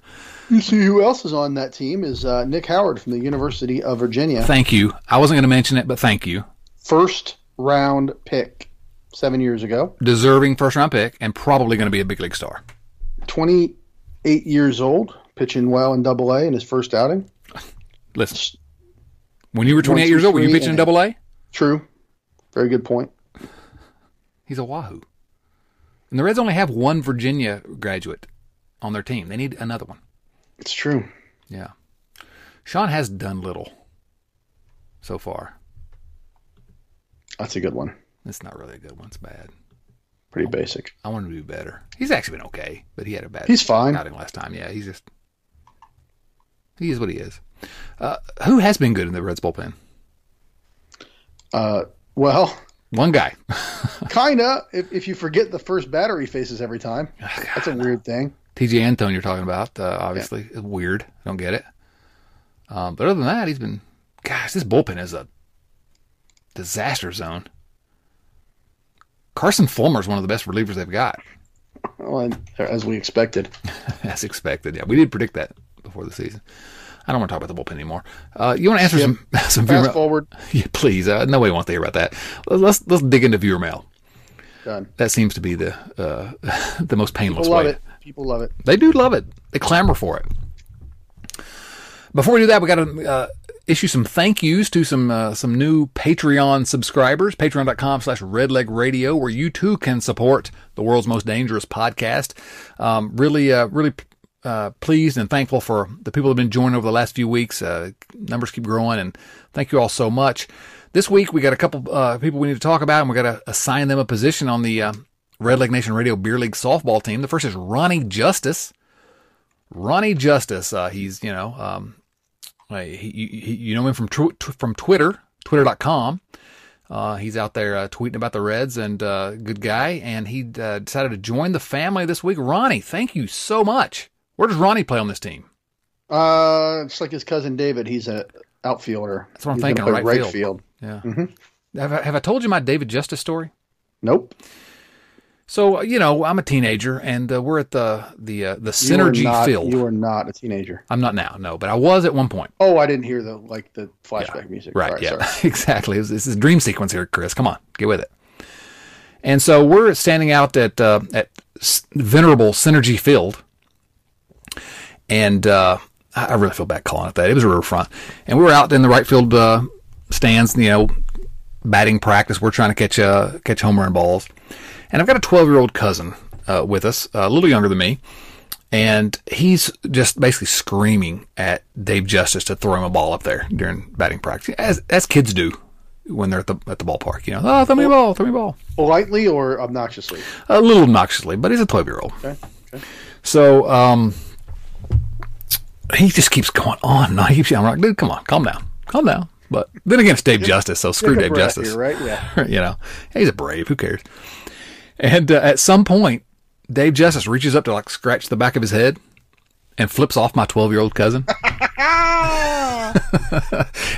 You see who else is on that team is uh, Nick Howard from the University of Virginia. Thank you. I wasn't going to mention it, but thank you. First round pick seven years ago. Deserving first round pick and probably going to be a big league star. 28 years old, pitching well in double A in his first outing. Listen, when you were 28 years old, were you pitching in double A? True. Very good point. He's a Wahoo. And the Reds only have one Virginia graduate on their team. They need another one. It's true. Yeah. Sean has done little so far. That's a good one. It's not really a good one. It's bad. Pretty basic. I want him to do better. He's actually been okay, but he had a bad He's fine. outing last time. Yeah, he's just he is what he is. Uh, who has been good in the Reds bullpen? Uh, well, One guy. kinda. If, if you forget the first batter he faces every time, that's a weird thing. Tejay Antone you're talking about, uh, obviously. It's weird. I don't get it. Um, but other than that, he's been, gosh, this bullpen is a disaster zone. Carson Fulmer is one of the best relievers they've got, Well, as we expected. as expected. Yeah, we did predict that before the season. I don't want to talk about the bullpen anymore. Uh, you want to answer some some viewer Fast mail? forward. Yeah, please. Uh, nobody wants to hear about that. Let's let's dig into viewer mail. Done. That seems to be the uh, the most painless People love way. it. People love it. They do love it. They clamor for it. Before we do that, we got to uh, issue some thank yous to some uh, some new Patreon subscribers. Patreon.com slash Redleg Radio, where you too can support the world's most dangerous podcast. Um, really, uh, really uh, pleased and thankful for the people who have been joining over the last few weeks. Uh, numbers keep growing, and thank you all so much. This week we got a couple uh, people we need to talk about, and we got to assign them a position on the uh, Redleg Nation Radio Beer League softball team. The first is Ronnie Justice. Ronnie Justice. Uh, he's you know um, he, he, you know him from tw- from Twitter, twitter.com. Uh, he's out there uh, tweeting about the Reds and uh, good guy. And he decided to join the family this week. Ronnie, thank you so much. Where does Ronnie play on this team? Uh, it's like his cousin David. He's a outfielder. That's what I'm He's thinking. Right, right field. field. Yeah. Mm-hmm. Have, I, have I told you my David Justice story? Nope. So uh, you know, I'm a teenager, and uh, we're at the the uh, the You Cinergy not- field. You are not a teenager. I'm not now, no, but I was at one point. Oh, I didn't hear the like the flashback music. Right. All yeah. exactly. This this is dream sequence here, Chris. Come on, get with it. And so we're standing out at uh, at venerable Cinergy Field, and uh, I really feel bad calling it that. It was a riverfront, and we were out in the right field uh, stands. You know, batting practice. We're trying to catch uh, catch home run balls, and I've got a 12 year old cousin uh, with us, a little younger than me, and he's just basically screaming at Dave Justice to throw him a ball up there during batting practice, as as kids do when they're at the at the ballpark. You know, oh, throw me a ball, throw me a ball, Politely or obnoxiously? a little obnoxiously, but he's a 12 year old. Okay. okay. So um, he just keeps going on. and on. He keeps yelling, like, dude, come on, calm down, calm down. But then again, it's Dave Justice, so screw Dave Justice. here, right? Yeah. you know, he's a brave. Who cares? And uh, at some point, Dave Justice reaches up to like scratch the back of his head and flips off my 12 year old cousin.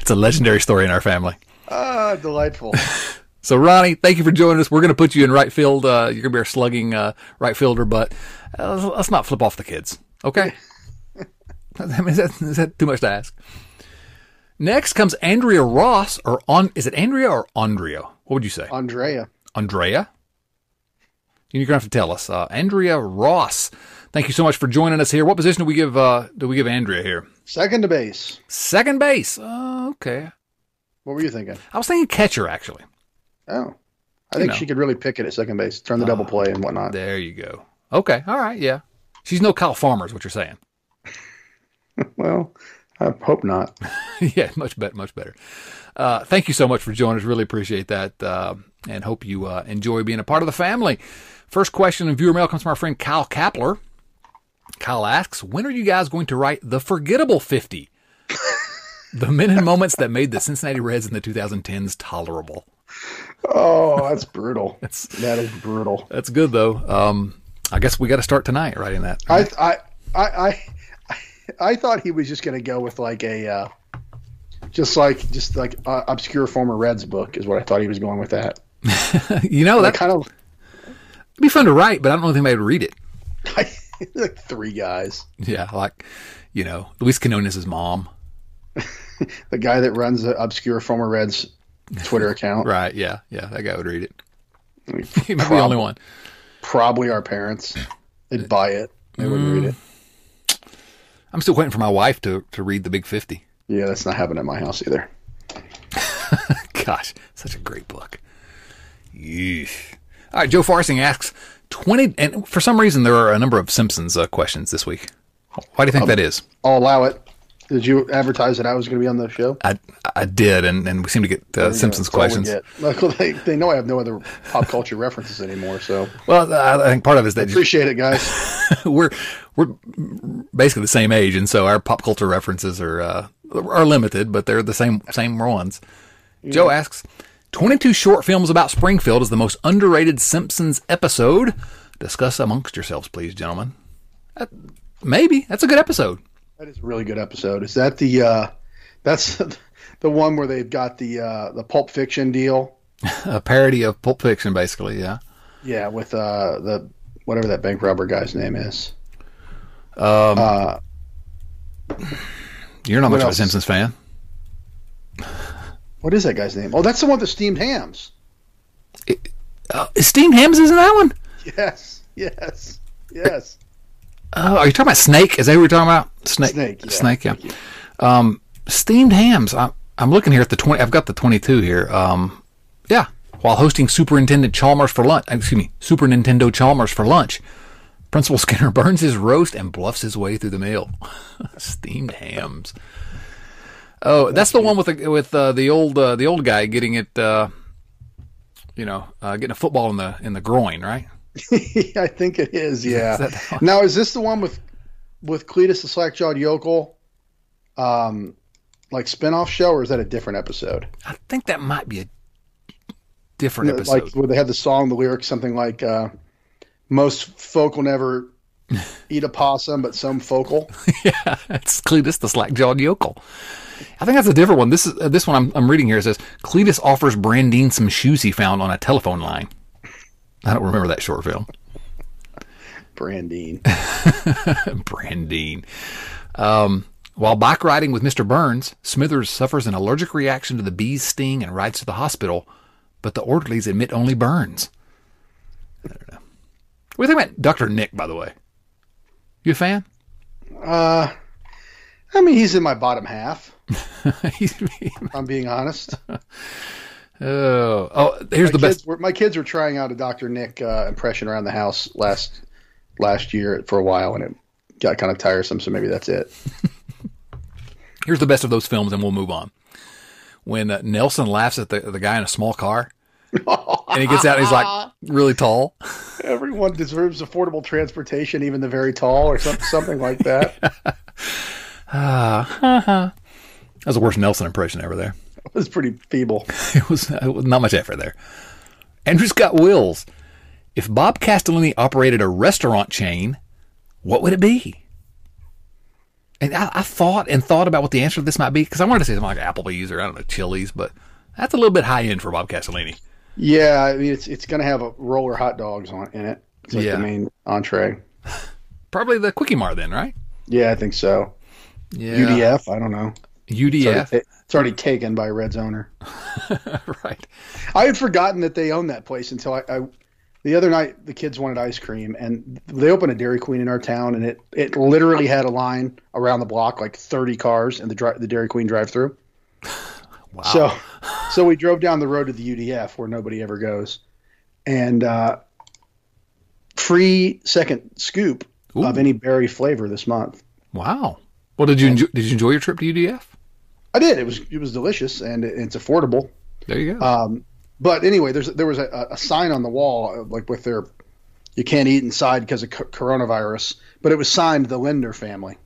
it's a legendary story in our family. Ah, delightful. So, Ronnie, thank you for joining us. We're going to put you in right field. Uh, you're going to be our slugging uh, right fielder, but uh, let's not flip off the kids. Okay? I mean, is, that, is that too much to ask? Next comes Andrea Ross, or on is it Andrea or Andrea? What would you say? Andrea. Andrea? You're going to have to tell us. Uh, Andrea Ross. Thank you so much for joining us here. What position do we give uh, do we give Andrea here? Second to base. Second base. Uh, okay. What were you thinking? I was thinking catcher actually. Oh. I think know. she could really pick it at second base, turn the double play and whatnot. There you go. Okay. All right. Yeah. She's no Kyle Farmer, is what you're saying. Well, I hope not. yeah, much better, much better. Uh, thank you so much for joining us. Really appreciate that, uh, and hope you uh, enjoy being a part of the family. First question in viewer mail comes from our friend Kyle Kapler. Kyle asks, "When are you guys going to write the forgettable 50? the men and moments that made the Cincinnati Reds in the 2010s tolerable." Oh, that's brutal. That's- that is brutal. That's good though. Um, I guess we got to start tonight writing that. I I I I, I thought he was just going to go with like a uh, just like just like uh, obscure former Reds book is what I thought he was going with that. you know That kind of be fun to write, but I don't know if anybody would read it. like three guys. Yeah, like you know, Luis Quinones' mom. The guy that runs the obscure former Reds Twitter account. Right. Yeah. Yeah. That guy would read it. I mean, He might be the only one. Probably our parents. They'd buy it. They wouldn't read it. I'm still waiting for my wife to, to read the Big 50. Yeah, that's not happening at my house either. Gosh, such a great book. Yeesh. All right. Joe Farsing asks 20, and for some reason, there are a number of Simpsons uh, questions this week. Why do you think Um, that is? I'll allow it. Did you advertise that I was going to be on the show? I, I did, and, and we seem to get uh, Simpsons That's all we questions. they, they know I have no other pop culture references anymore, so Well, I, I think part of it is that appreciate it, guys. we're we're basically the same age, and so our pop culture references are uh, are limited, but they're the same same ones. Joe asks, "22 short films about Springfield is the most underrated Simpsons episode. Discuss amongst yourselves, please, gentlemen." Maybe that's a good episode. That is a really good episode. Is that the uh, that's the one where they've got the uh, the Pulp Fiction deal? A parody of Pulp Fiction, basically. Yeah. Yeah, with uh, the whatever that bank robber guy's name is. You're not much of a? Simpsons fan. What is that guy's name? Oh, that's the one with the steamed hams. Uh, steamed hams isn't that one? Yes, yes, yes. Oh, are you talking about Snake? Is that what you're talking about? Snake. Snake, yeah. Snake. Yeah. Um, steamed hams. I'm, I'm looking here at the twenty. I've got the twenty-two here. Um, yeah. While hosting Superintendent Chalmers for lunch, excuse me, Super Nintendo Chalmers for lunch, Principal Skinner burns his roast and bluffs his way through the meal. steamed hams. Oh, that's the one with the with uh, the old uh, the old guy getting it. Uh, you know, uh, getting a football in the in the groin, right? I think it is. Yeah. Is now, is this the one with with Cletus the slack-jawed yokel? Um, like spinoff show, or is that a different episode? I think that might be a different episode. Like where they had the song, the lyrics, something like uh, "Most folk will never eat a possum, but some focal." yeah, it's Cletus the slack-jawed yokel. I think that's a different one. This is uh, this one I'm, I'm reading here. It says Cletus offers Brandine some shoes he found on a telephone line. I don't remember that short film. Brandine. Brandine. Um, while bike riding with Mr. Burns, Smithers suffers an allergic reaction to the bee's sting and rides to the hospital, but the orderlies admit only Burns. I don't know. What do you think about Dr. Nick, by the way? You a fan? Uh, I mean, he's in my bottom half. I'm being honest. Oh, oh! Here's my the best. Were, my kids were trying out a Dr. Nick uh, impression around the house last last year for a while, and it got kind of tiresome. So maybe that's it. Here's the best of those films, and we'll move on. When uh, Nelson laughs at the the guy in a small car, and he gets out, and he's like really tall. Everyone deserves affordable transportation, even the very tall, or some, something like that. uh, That's the worst Nelson impression ever. There. It was pretty feeble. it, was, it was not much effort there. Andrew Scott Wills. If Bob Castellini operated a restaurant chain, what would it be? And I, I thought and thought about what the answer to this might be because I wanted to say something like Applebee's or I don't know Chili's, but that's a little bit high end for Bob Castellini. Yeah, I mean it's it's going to have a roller hot dogs on in it. It's like yeah. the main entree. Probably the Kwik-E-Mart then, right? Yeah, I think so. Yeah. UDF, I don't know. UDF. It's already taken by Red's owner. right. I had forgotten that they owned that place until I, I, the other night the kids wanted ice cream and they opened a Dairy Queen in our town and it it literally had a line around the block like 30 cars in the the Dairy Queen drive-through. Wow. So so we drove down the road to the UDF where nobody ever goes. And uh, free second scoop Ooh. of any berry flavor this month. Wow. Well, did you enjoy, did you enjoy your trip to UDF? I did. It was it was delicious and it's affordable. There you go. Um, but anyway, there's there was a, a, sign on the wall like with their you can't eat inside because of coronavirus, but it was signed the Linder family.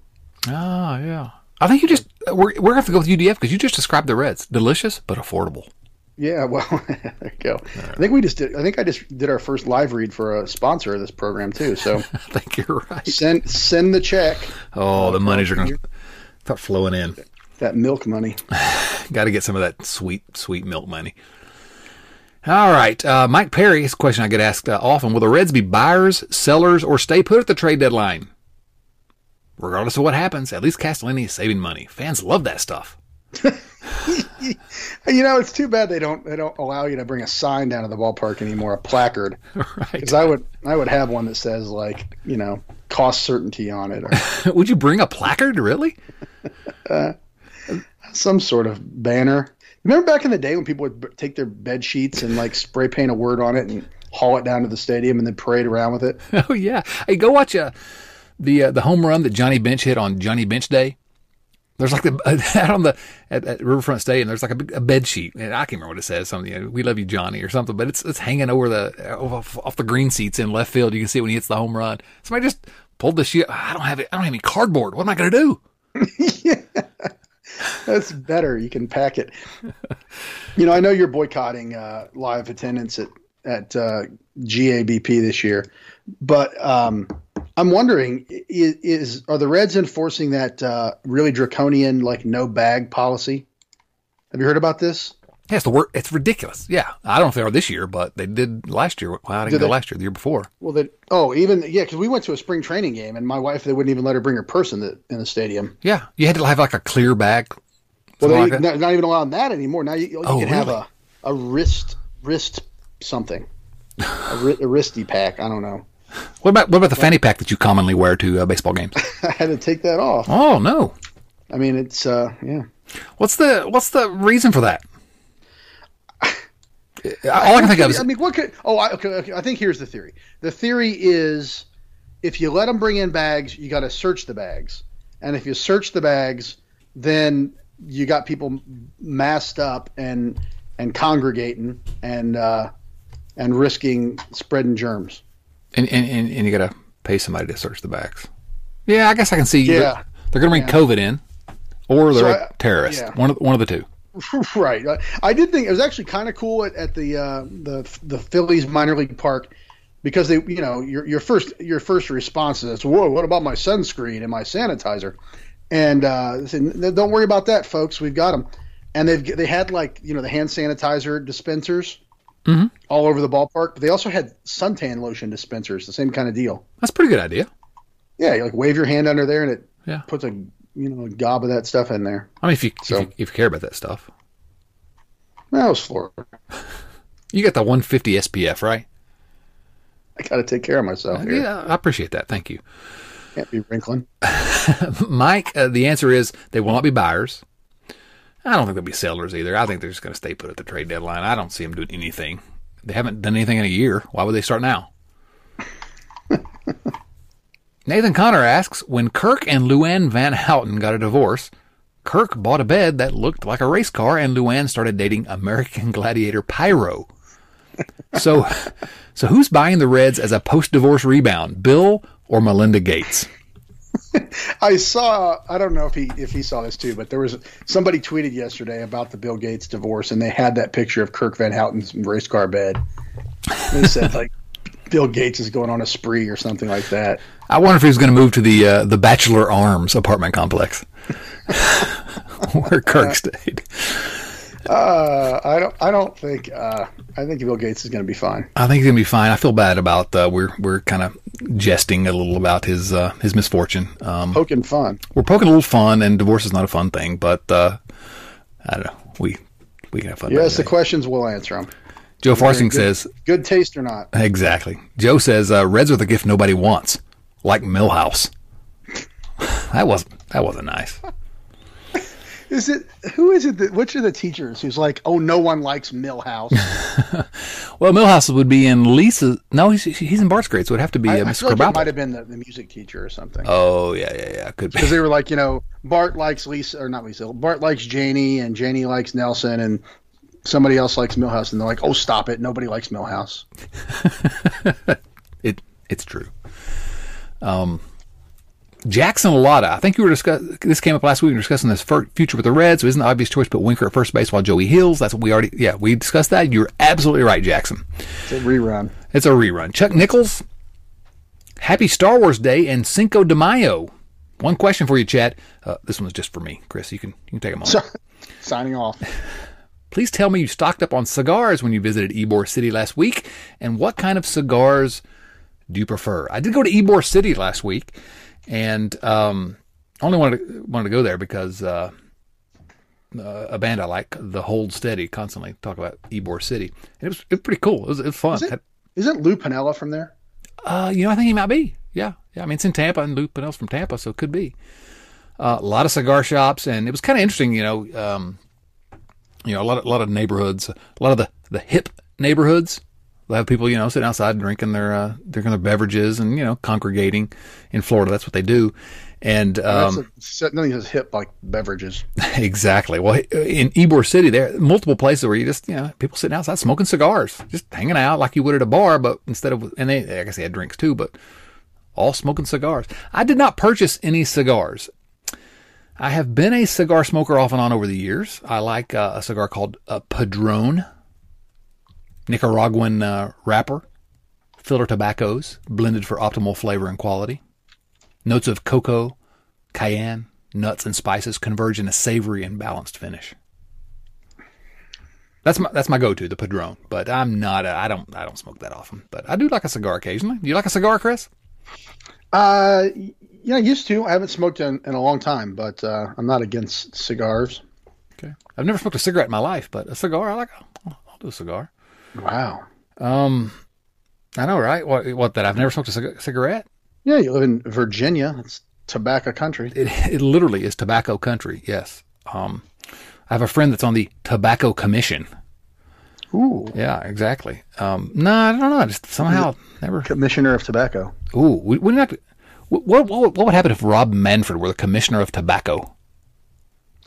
Ah, yeah. I think you just we're we're gonna have to go with UDF because you just described the Reds, delicious but affordable. Yeah, well, there you go. Right. I think we just did. I think I just did our first live read for a sponsor of this program too. So I think you're right. Send send the check. Oh, the money's are gonna start flowing in that milk money. Got to get some of that sweet, sweet milk money. All right, uh, Mike Perry. This question I get asked uh, often: Will the Reds be buyers, sellers, or stay put at the trade deadline? Regardless of what happens, at least Castellini is saving money. Fans love that stuff. you know, it's too bad they don't they don't allow you to bring a sign down to the ballpark anymore, a placard. Right. Because I would I would have one that says like you know cost certainty on it. Or... would you bring a placard? Really? uh, some sort of banner. Remember back in the day when people would take their bed sheets and like spray paint a word on it and haul it down to the stadium and then parade around with it? Oh yeah. Hey, go watch uh, the uh, the home run that Johnny Bench hit on Johnny Bench Day. There's like the out on the at, at Riverfront Stadium. There's like a, a bed sheet, and I can't remember what it says. Something, you know, "We love you, Johnny" or something. But it's it's hanging over the off, off the green seats in left field. You can see it when he hits the home run. Somebody just pulled the sheet. I don't have it. I don't have any cardboard. What am I going to do? yeah. That's better. You can pack it. You know, I know you're boycotting uh, live attendance at at uh, GABP this year, but um, I'm wondering is, is, are the Reds enforcing that uh, really draconian like no bag policy? Have you heard about this? Yeah, it's the work. It's ridiculous. Yeah, I don't know if they are this year, but they did last year. Well, I didn't did go they, last year. The year before. Well, they oh even yeah, because we went to a spring training game, and my wife they wouldn't even let her bring her purse in the in the stadium. Yeah, you had to have like a clear bag. Well, they like not, not, even allowing that anymore. Now you, you oh, can really? have a a wrist wrist something, a, a wristy pack. I don't know. What about what about the fanny pack that you commonly wear to uh, baseball games? I had to take that off. Oh no! I mean, it's uh, yeah. What's the what's the reason for that? All I, can think of is. I mean, what could? Oh, I, okay, okay. I think here's the theory. The theory is, if you let them bring in bags, you got to search the bags, and if you search the bags, then you got people masked up and and congregating and uh, and risking spreading germs. And and, and, and you got to pay somebody to search the bags. Yeah, I guess I can see. Yeah, they're, they're going to bring yeah. COVID in, or they're so I, terrorists. Yeah. One of one of the two. right. I did think it was actually kind of cool at, at the uh, the the Phillies minor league park because they you know your your first your first response is whoa what about my sunscreen and my sanitizer and uh, said, don't worry about that folks we've got them and they've they had like you know the hand sanitizer dispensers mm-hmm. all over the ballpark but they also had suntan lotion dispensers the same kind of deal that's a pretty good idea yeah you like wave your hand under there and it yeah. puts a you know gob of that stuff in there I mean if you, so, if you, if you care about that stuff that was Florida you got the 150 SPF right I got to take care of myself here. Yeah, I appreciate that. Thank you. Can't be wrinkling. Mike, uh, the answer is they will not be buyers. I don't think they'll be sellers either. I think they're just going to stay put at the trade deadline. I don't see them doing anything. They haven't done anything in a year. Why would they start now? Nathan Connor asks When Kirk and Luann Van Houten got a divorce, Kirk bought a bed that looked like a race car, and Luann started dating American Gladiator Pyro. So so who's buying the Reds as a post-divorce rebound, Bill or Melinda Gates? I saw. I don't know if he if he saw this too, but there was somebody tweeted yesterday about the Bill Gates divorce, and they had that picture of Kirk Van Houten's race car bed. They said like Bill Gates is going on a spree or something like that. I wonder if he's going to move to the uh, the Bachelor Arms apartment complex where Kirk stayed. Uh, I don't. I don't think. Uh, I think Bill Gates is going to be fine. I think he's going to be fine. I feel bad about. Uh, we're we're kind of jesting a little about his uh, his misfortune. Um, poking fun. We're poking a little fun, and divorce is not a fun thing. But uh, I don't know. We we can have fun. Yes, the questions we'll answer them. Joe Farsing good, says, "Good taste or not?" Exactly. Joe says, uh, "Reds are the gift nobody wants, like Milhouse." that wasn't that wasn't nice. Is it who is it? That, which are the teachers who's like, oh, no one likes Milhouse"? well, Milhouse would be in Lisa. No, he's he's in Bart's grade, so it'd have to be uh, Mr. Like it might have been the, the, music teacher or something. Oh yeah, yeah, yeah, could be because they were like, you know, Bart likes Lisa or not Lisa. Bart likes Janie, and Janie likes Nelson, and somebody else likes Milhouse, and they're like, oh, stop it, nobody likes Millhouse." it it's true. Um, Jackson Alada. I think you were discussing, this came up last week. We were discussing this future with the Reds. So isn't the obvious choice put Winker at first base while Joey Hills? That's what we already, yeah, we discussed that. You're absolutely right, Jackson. It's a rerun. It's a rerun. Chuck Nichols, happy Star Wars Day and Cinco de Mayo. One question for you, Chad. Uh, this one's just for me, Chris. You can you can take a moment. Signing off. Please tell me you stocked up on cigars when you visited Ybor City last week, and what kind of cigars do you prefer? I did go to Ybor City last week, and um, only wanted to, wanted to go there because uh, uh, a band I like, the Hold Steady, constantly talk about Ybor City, and it was, it was pretty cool. It was, it was fun. Is it, isn't Lou Piniella from there? Uh, you know, I think he might be. Yeah, yeah. I mean, it's in Tampa, and Lou Piniella's from Tampa, so it could be. Uh, a lot of cigar shops, and it was kind of interesting. You know, um, you know, a lot of a lot of neighborhoods, a lot of the the hip neighborhoods They'll have people, you know, sitting outside drinking their uh, drinking their beverages and you know congregating. In Florida, that's what they do. And um, nothing as hip like beverages. exactly. Well, in Ybor City, there are multiple places where you just you know people sitting outside smoking cigars, just hanging out like you would at a bar, but instead of and they I guess they had drinks too, but all smoking cigars. I did not purchase any cigars. I have been a cigar smoker off and on over the years. I like uh, a cigar called uh, Padron Nicaraguan uh, wrapper, filler tobaccos, blended for optimal flavor and quality. Notes of cocoa, cayenne, nuts, and spices converge in a savory and balanced finish. That's my that's my go-to, the Padron. But I'm not. A, I don't. I don't smoke that often. But I do like a cigar occasionally. Do you like a cigar, Chris? Uh, yeah, I used to. I haven't smoked in, in a long time, but uh, I'm not against cigars. Okay, I've never smoked a cigarette in my life, but a cigar, I like. I'll, I'll do a cigar. Wow. Um, I know, right? What? What? That I've never smoked a cig- cigarette. Yeah, you live in Virginia. It's tobacco country. It, it literally is tobacco country. Yes. Um, I have a friend that's on the Tobacco Commission. Ooh. Yeah, exactly. Um, no, I don't know. I Just somehow never. Commissioner of Tobacco. Ooh, we, we not. What, what, what would happen if Rob Manfred were the Commissioner of Tobacco?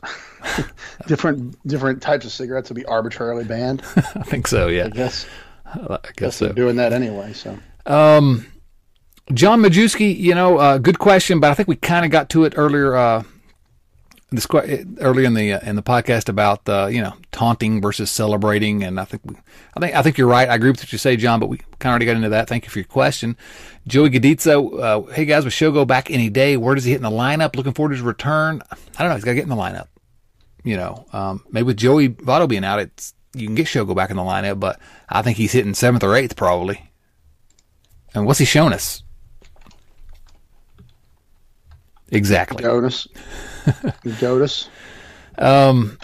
different different types of cigarettes would be arbitrarily banned. I think so. Yeah. I guess. I guess so. They're doing that anyway. So. Um, John Majewski, you know, uh, good question, but I think we kind of got to it earlier. Uh, this earlier in the uh, in the podcast about uh, you know taunting versus celebrating, and I think I think I think you're right. I agree with what you say, John, but we kind of already got into that. Thank you for your question, Joey Gaditza. Uh, hey guys, with Shogo back any day, where does he hit in the lineup? Looking forward to his return. I don't know. He's got to get in the lineup. You know, um, maybe with Joey Votto being out, it's you can get Shogo back in the lineup, but I think he's hitting seventh or eighth probably. And what's he shown us? Exactly. Jonas. Jonas. Um,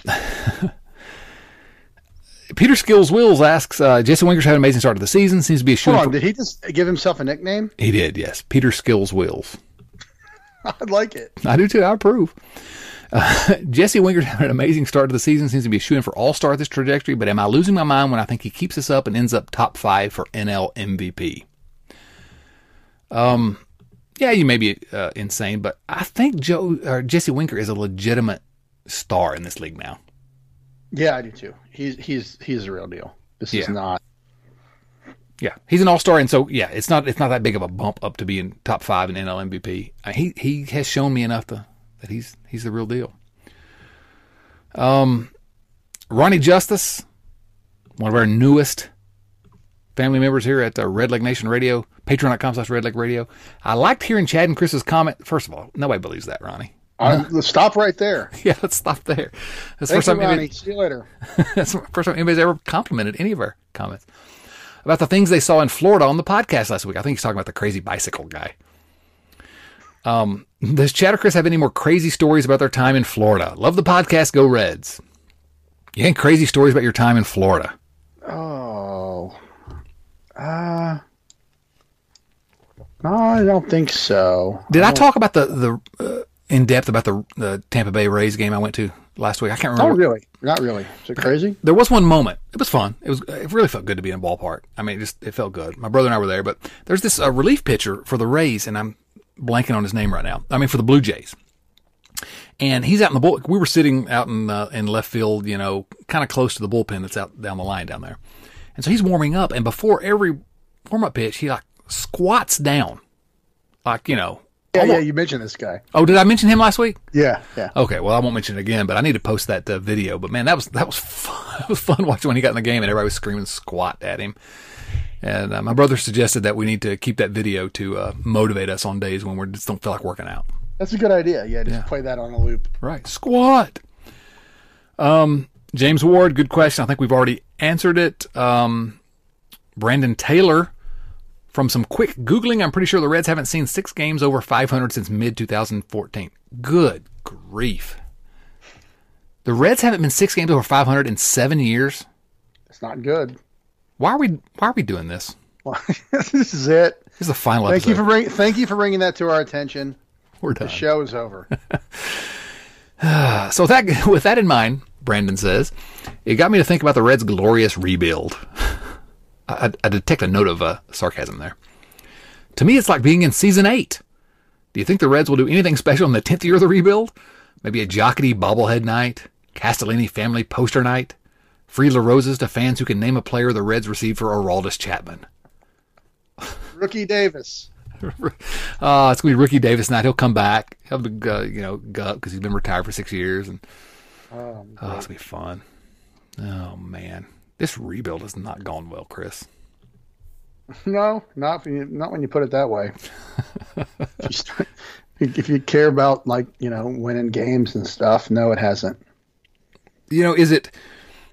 Peter Skills Wills asks, uh, Jesse Winker's had an amazing start to the season. Seems to be a. Hold on, did he just give himself a nickname? He did, yes. Peter Skills Wills. I like it. I do too. I approve. Uh, Jesse Winker's had an amazing start to the season. Seems to be shooting for all star this trajectory, but am I losing my mind when I think he keeps this up and ends up top five for NL MVP? Um, yeah, you may be uh, insane, but I think Joe or Jesse Winker is a legitimate star in this league now. Yeah, I do too. He's he's he's a real deal. This yeah. is not. Yeah, he's an all star, and so yeah, it's not it's not that big of a bump up to being top five in NL MVP. Uh, he he has shown me enough to that he's he's the real deal. Um, Ronnie Justice, one of our newest family members here at uh, Redleg Nation Radio, patreon.com slash Redleg Radio. I liked hearing Chad and Chris's comment. First of all, nobody believes that, Ronnie. Uh, let's stop right there. yeah, let's stop there. That's Thank first you, time Ronnie. Anybody, See you later. that's the first time anybody's ever complimented any of our comments about the things they saw in Florida on the podcast last week. I think he's talking about the crazy bicycle guy. Um, does Chad or Chris have any more crazy stories about their time in Florida? Love the podcast. Go Reds. You ain't crazy stories about your time in Florida? Oh, uh, no, I don't think so. Did I, I talk about the the uh, in depth about the the Tampa Bay Rays game I went to last week? I can't remember. Oh, really? Not really. Is it crazy? There was one moment. It was fun. It was. It really felt good to be in a ballpark. I mean, it just it felt good. My brother and I were there, but there's this uh, relief pitcher for the Rays, and I'm blanking on his name right now. I mean, for the Blue Jays. And he's out in the bull. We were sitting out in uh, in left field, you know, kind of close to the bullpen that's out down the line down there. And so he's warming up, and before every warm up pitch, he like squats down, like you know. Yeah, almost. yeah. You mentioned this guy. Oh, did I mention him last week? Yeah, yeah. Okay, well, I won't mention it again, but I need to post that uh, video. But man, that was that was fun. it was fun watching when he got in the game and everybody was screaming squat at him. And uh, my brother suggested that we need to keep that video to uh, motivate us on days when we just don't feel like working out. That's a good idea. Yeah, just yeah. play that on a loop. Right, squat. Um, James Ward, good question. I think we've already answered it. Um, Brandon Taylor, from some quick Googling, I'm pretty sure the Reds haven't seen six games over 500 since mid 2014. Good grief. The Reds haven't been six games over 500 in seven years. It's not good. Why are we Why are we doing this? Well, this is it. This is the final. Thank episode. you for bring, Thank you for bringing that to our attention. We're done. The show is over. so that with that in mind, Brandon says, it got me to think about the Reds' glorious rebuild. I, I detect a note of uh, sarcasm there. To me, it's like being in season eight. Do you think the Reds will do anything special in the 10th year of the rebuild? Maybe a Jocketty bobblehead night, Castellini family poster night, free LaRosa's to fans who can name a player the Reds received for Aroldis Chapman. Rookie Davis. uh, it's gonna be Rookie Davis night. He'll come back. He'll be, uh, you know, gut because he's been retired for six years, and oh, oh it's gonna be fun. Oh man, this rebuild has not gone well, Chris. No, not when you, not when you put it that way. if you care about like you know winning games and stuff, no, it hasn't. You know, is it?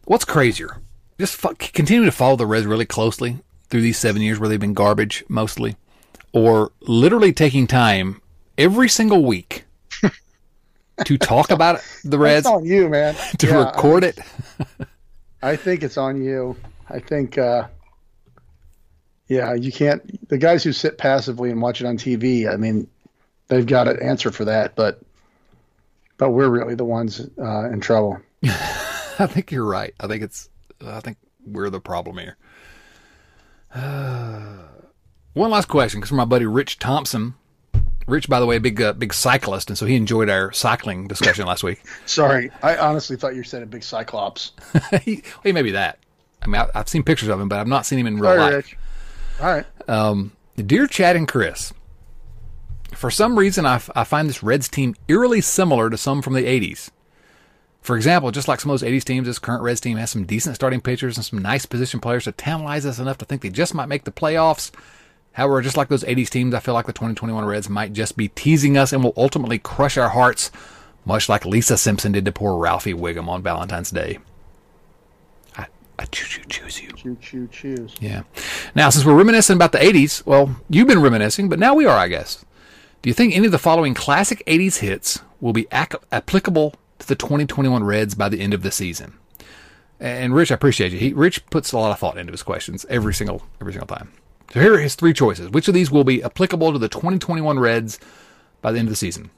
What's crazier? Just f- continue to follow the Reds really closely through these seven years where they've been garbage mostly, or literally taking time every single week to talk about the Reds. That's on you, man. To yeah, record I, it. I think it's on you. I think. Uh, yeah, you can't. The guys who sit passively and watch it on TV, I mean, they've got an answer for that, but but we're really the ones uh, in trouble. I think you're right. I think it's. I think we're the problem here. Uh, one last question, because my buddy Rich Thompson Rich, by the way, a big uh, big cyclist, and so he enjoyed our cycling discussion last week. Sorry, I honestly thought you said a big cyclops. he, well, maybe that. I mean, I, have seen pictures of him, but I've not seen him in real life. Rich. All right. Um, dear Chad and Chris, for some reason, I, f- I find this Reds team eerily similar to some from the 80s. For example, just like some of those 80s teams, this current Reds team has some decent starting pitchers and some nice position players to tantalize us enough to think they just might make the playoffs. However, just like those 80s teams, I feel like the 2021 Reds might just be teasing us and will ultimately crush our hearts, much like Lisa Simpson did to poor Ralphie Wiggum on Valentine's Day. I, I choo choo choose you. Choo choo choose. Yeah. Now, since we're reminiscing about the 80s, well, you've been reminiscing, but now we are, I guess. Do you think any of the following classic 80s hits will be ac- applicable to the 2021 Reds by the end of the season? And Rich, I appreciate you. He, Rich puts a lot of thought into his questions every single every single time. So here are his three choices. Which of these will be applicable to the 2021 Reds by the end of the season?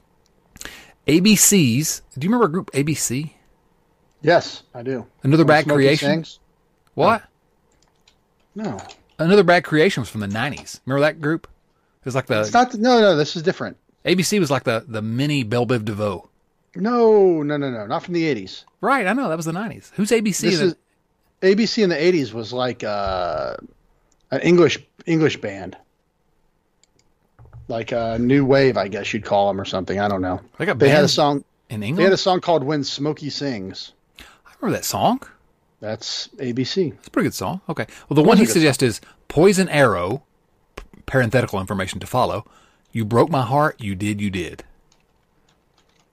ABCs. Do you remember group ABC? Yes, I do. Another bad creation. What? No. Another bad creation was from the 90s. Remember that group? It was like the. It's not. The, no, no. This is different. ABC was like the the mini Bell Biv DeVoe. No, no, no, no. Not from the 80s. Right. I know that was the 90s. Who's ABC? This is, ABC in the 80s was like uh, an English English band, like a new wave, I guess you'd call them, or something. I don't know. They, they had a song in England. They had a song called "When Smokey Sings." I remember that song. That's ABC. That's a pretty good song. Okay. Well, the one he suggests is "Poison Arrow." Parenthetical information to follow. You broke my heart. You did. You did.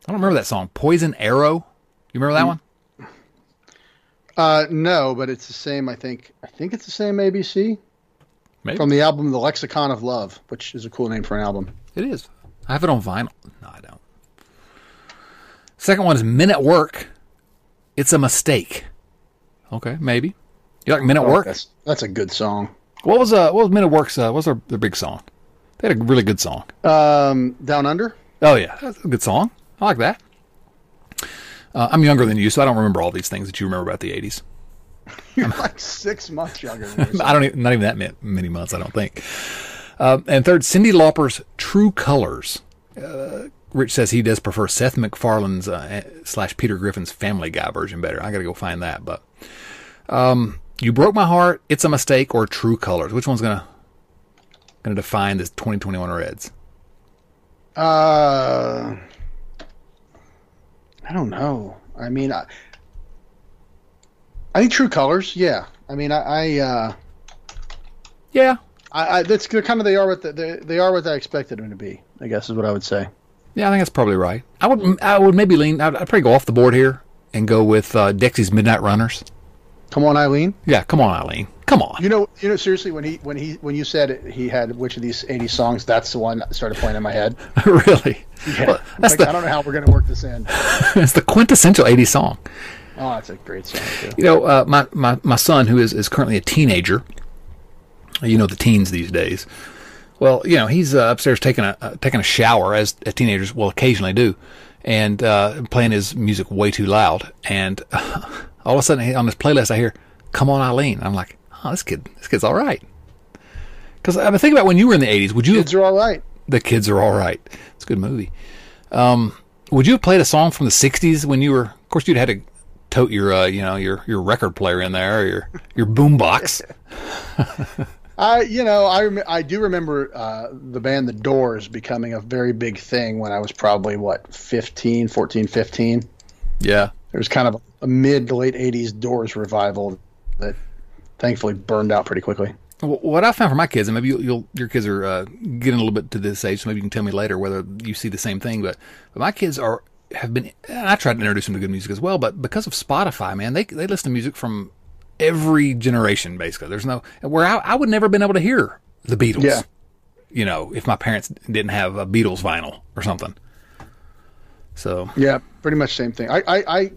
I don't remember that song. Poison Arrow. You remember that mm. one? Uh, no, but it's the same. I think. I think it's the same ABC. Maybe. From the album The Lexicon of Love, which is a cool name for an album. It is. I have it on vinyl. No, I don't. Second one is Men at Work. It's a mistake. Okay, maybe. You like Men at oh, Work? That's, that's a good song. What was uh what was Men at Work's uh what was their, their big song? They had a really good song. Um Down Under? Oh yeah. That's a good song. I like that. Uh, I'm younger than you, so I don't remember all these things that you remember about the '80s. You're like six months younger. Than I don't even, not even that many months. I don't think. Uh, and third, Cyndi Lauper's True Colors. Uh, Rich says he does prefer Seth MacFarlane's uh, slash Peter Griffin's Family Guy version better. I got to go find that. But um, you broke my heart. It's a mistake or True Colors. Which one's gonna gonna define this 2021 Reds? Uh, I don't know. I mean, I, I think True Colors. Yeah. I mean, I. I uh, yeah. I, I that's kind of they are what the, they, they are what I expected them to be. I guess is what I would say. Yeah, I think that's probably right. I would I would maybe lean. I'd, I'd probably go off the board here and go with uh, Dexy's Midnight Runners. Come on, Eileen. Yeah, come on, Eileen. Come on. You know, you know. Seriously, when he when he when you said he had which of these eighty songs, that's the one that started playing in my head. really? Yeah. Well, that's like, the, I don't know how we're going to work this in. it's the quintessential eighty song. Oh, that's a great song too. You know, uh, my, my my son, who is, is currently a teenager, you know the teens these days. Well, you know he's uh, upstairs taking a uh, taking a shower as, as teenagers will occasionally do, and uh, playing his music way too loud. And all of a sudden on his playlist, I hear "Come On Eileen." I'm like, oh, this kid, this kid's all right. Because I mean, think about when you were in the '80s. Would you? Kids are all right. The kids are all right. It's a good movie. Um, would you have played a song from the '60s when you were? Of course, you'd had to tote your uh, you know your your record player in there, or your your boombox. I you know I I do remember uh, the band The Doors becoming a very big thing when I was probably what 15, 14, 15. Yeah, there was kind of a mid to late '80s Doors revival that thankfully burned out pretty quickly. What I found for my kids, and maybe you'll, you'll, your kids are uh, getting a little bit to this age, so maybe you can tell me later whether you see the same thing. But, but my kids are have been. I tried to introduce them to good music as well, but because of Spotify, man, they they listen to music from every generation basically. There's no where I, I would never have been able to hear the Beatles. Yeah. You know, if my parents didn't have a Beatles vinyl or something. So yeah, pretty much same thing. I I I,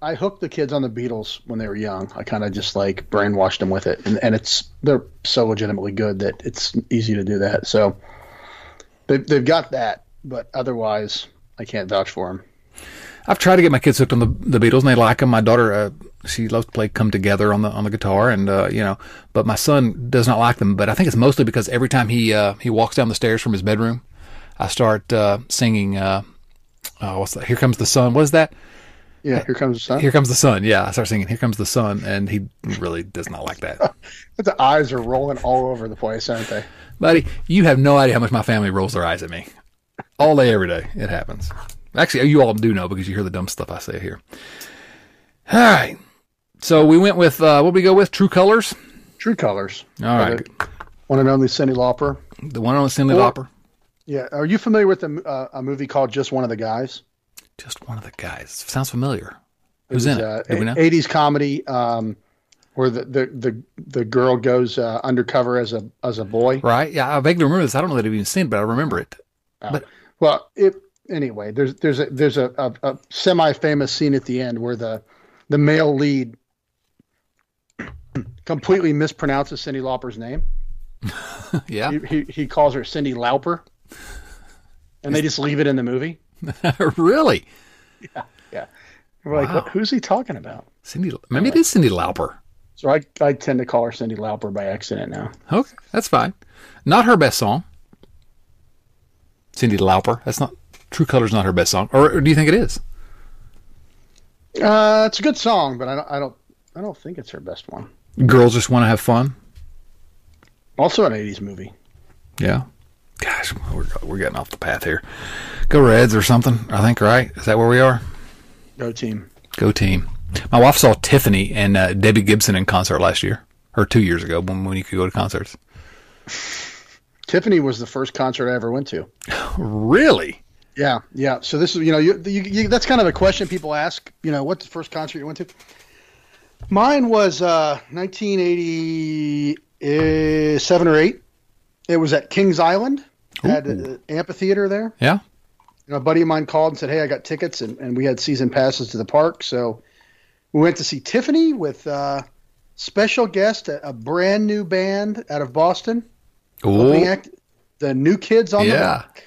I hooked the kids on the Beatles when they were young. I kind of just like brainwashed them with it, and and it's they're so legitimately good that it's easy to do that. So they they've got that, but otherwise I can't vouch for them. I've tried to get my kids hooked on the, the Beatles, and they like them. My daughter, uh, she loves to play "Come Together" on the on the guitar, and uh, you know, but my son does not like them. But I think it's mostly because every time he uh, he walks down the stairs from his bedroom, I start uh, singing. Uh, oh, what's that? Here comes the sun. What is that? Yeah, here comes the sun. Here comes the sun. Yeah, I start singing. Here comes the sun, and he really does not like that. the eyes are rolling all over the place, aren't they? Buddy, you have no idea how much my family rolls their eyes at me. All day, every day, it happens. Actually, you all do know because you hear the dumb stuff I say here. All right. So we went with uh, what we go with? True Colors. True Colors. All right. One and only Cyndi Lauper. The one and only Cyndi Lauper. Yeah. Are you familiar with a, uh, a movie called Just One of the Guys? Just one of the guys. Sounds familiar. Who's it was, in it? Uh, 80s comedy um, where the, the, the, the girl goes uh, undercover as a as a boy. Right. Yeah, I vaguely remember this. I don't know that I've even seen it, but I remember it. Oh. But well, it anyway. There's there's a there's a, a, a semi famous scene at the end where the the male lead completely mispronounces Cyndi Lauper's name. yeah. He, he, he calls her Cindy Lauper, and they just leave it in the movie. really? Yeah, yeah. We're like, wow. who's he talking about? Cindy, maybe it is Cindy Lauper. So I, I tend to call her Cindy Lauper by accident now. Okay, that's fine. Not her best song. Cyndi Lauper. That's not True Colors. Not her best song, or, or do you think it is? Uh, it's a good song, but I don't, I don't, I don't think it's her best one. Girls just want to have fun. Also an '80s movie. Yeah. Gosh, we're we're getting off the path here. Go Reds or something. I think right. Is that where we are? Go team. Go team. My wife saw Tiffany and uh, Debbie Gibson in concert last year or two years ago when when you could go to concerts. Tiffany was the first concert I ever went to. really? Yeah, yeah. So this is you know you, you, you, that's kind of a question people ask. You know, what's the first concert you went to? Mine was uh, 1987 or eight. It was at Kings Island. Ooh. Had an amphitheater there. Yeah. You know, a buddy of mine called and said, "Hey, I got tickets, and, and we had season passes to the park." So we went to see Tiffany with uh, special guest, a, a, brand new band out of Boston. Act, the New Kids on yeah. the Block.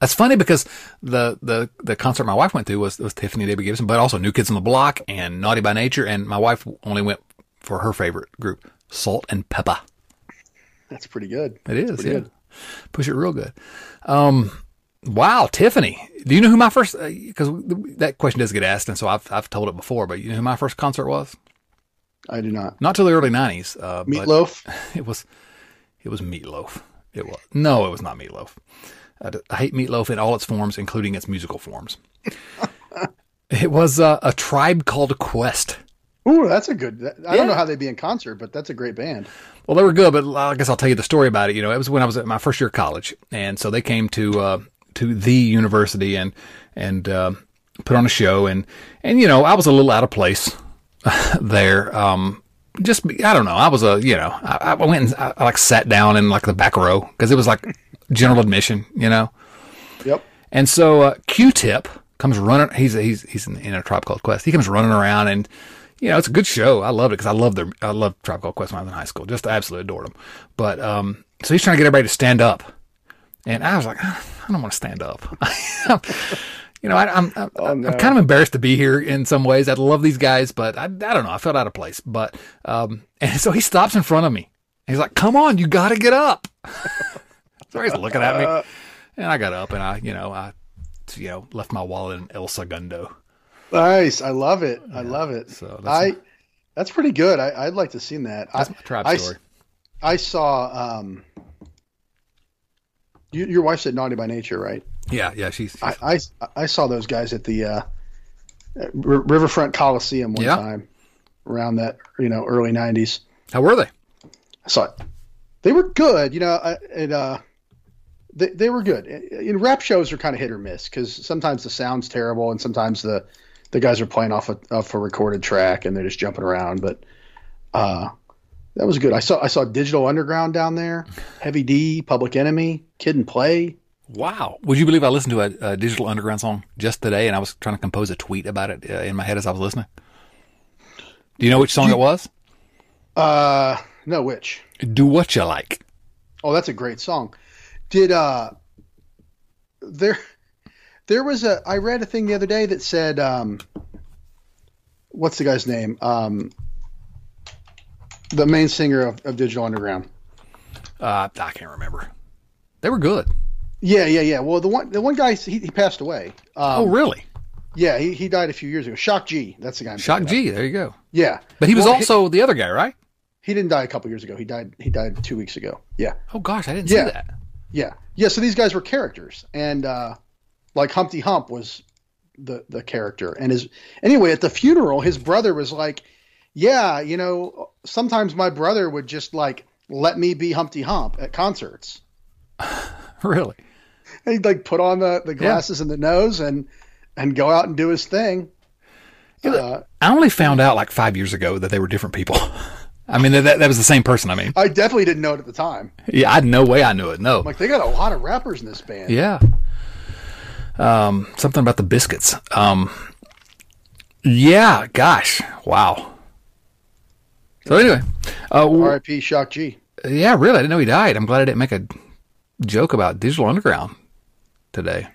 That's funny because the, the, the concert my wife went to was, was Tiffany Debbie Gibson, but also New Kids on the Block and Naughty by Nature. And my wife only went for her favorite group, Salt-N-Pepa. That's pretty good. It is. Yeah. Good. Push it real good. Um, wow, Tiffany. Do you know who my first? Because uh, that question does get asked, and so I've I've told it before. But you know who my first concert was? I do not. Not till the early nineties. Uh, Meatloaf. It was. It was Meatloaf. It was no, it was not Meatloaf. I, hate Meatloaf in all its forms, including its musical forms. it was uh, a tribe called Quest. Ooh, that's a good. I yeah. don't know how they'd be in concert, but that's a great band. Well, they were good, but I guess I'll tell you the story about it. You know, it was when I was at my first year of college, and so they came to uh, to the university and and uh, put on a show, and and you know, I was a little out of place there. Um, just I don't know. I was a you know I, I went and I, I, like sat down in like the back row because it was like general admission, you know. Yep. And so uh, Q-Tip comes running. He's he's he's in, in, a tribe called Quest. He comes running around, and you know it's a good show. I loved it because I love their I love Tribe Called Quest when I was in high school. Just absolutely adored them. But um, so he's trying to get everybody to stand up, and I was like, I don't want to stand up. you know, I, am I'm, oh, no. I'm kind of embarrassed to be here in some ways. I love these guys, but I, I don't know. I felt out of place. But um, and so he stops in front of me. He's like, "Come on, you got to get up." so he's looking at me, uh. and I got up and I, you know, I, you know, left my wallet in El Segundo. Nice, I love it. Yeah. I love it. So that's I, my, that's pretty good. I, would like to see that. That's I, my tribe story. I, I saw. Um, you, your wife said "Naughty by Nature," right? Yeah, yeah. She's. she's I, I, I saw those guys at the uh, Riverfront Coliseum one yeah. time around that you know early '90s. How were they? I saw it. They were good. You know, it, uh, they they were good. In rap shows are kind of hit or miss because sometimes the sound's terrible and sometimes the the guys are playing off a, off a recorded track and they're just jumping around. But uh, that was good. I saw I saw Digital Underground down there, Heavy D, Public Enemy, Kid and Play. Wow. Would you believe I listened to a, a, Digital Underground song just today and I was trying to compose a tweet about it uh, in my head as I was listening? Do you know which song you, it was? Uh, no, which? Do What You Like. Oh, that's a great song. Did, uh, there, there was a, I read a thing the other day that said, um, what's the guy's name? Um, the main singer of, of Digital Underground. Uh, I can't remember. They were good. Yeah, yeah, yeah. Well, the one the one guy he, he passed away. Um, oh, really? Yeah, he, he died a few years ago. Shock G, that's the guy. I'm Shock G, there you go. Yeah, but he was well, also he, the other guy, right? He didn't die a couple years ago. He died. He died two weeks ago. Yeah. Oh gosh, I didn't yeah. see that. Yeah, yeah. So these guys were characters, and uh, like Humpty Hump was the the character, and his anyway at the funeral, his brother was like, "Yeah, you know, sometimes my brother would just like let me be Humpty Hump at concerts." really? And he'd like put on the, the glasses yeah. and the nose and and go out and do his thing. uh, I only found out like five years ago that they were different people. I mean, that, that was the same person. I mean, I definitely didn't know it at the time. Yeah, I had no way I knew it. No, like they got a lot of rappers in this band. Yeah. Um, something about the biscuits. Um, yeah, gosh, wow. So anyway, uh, R.I.P. Shock G. Yeah, really, I didn't know he died. I'm glad I didn't make a joke about Digital Underground today.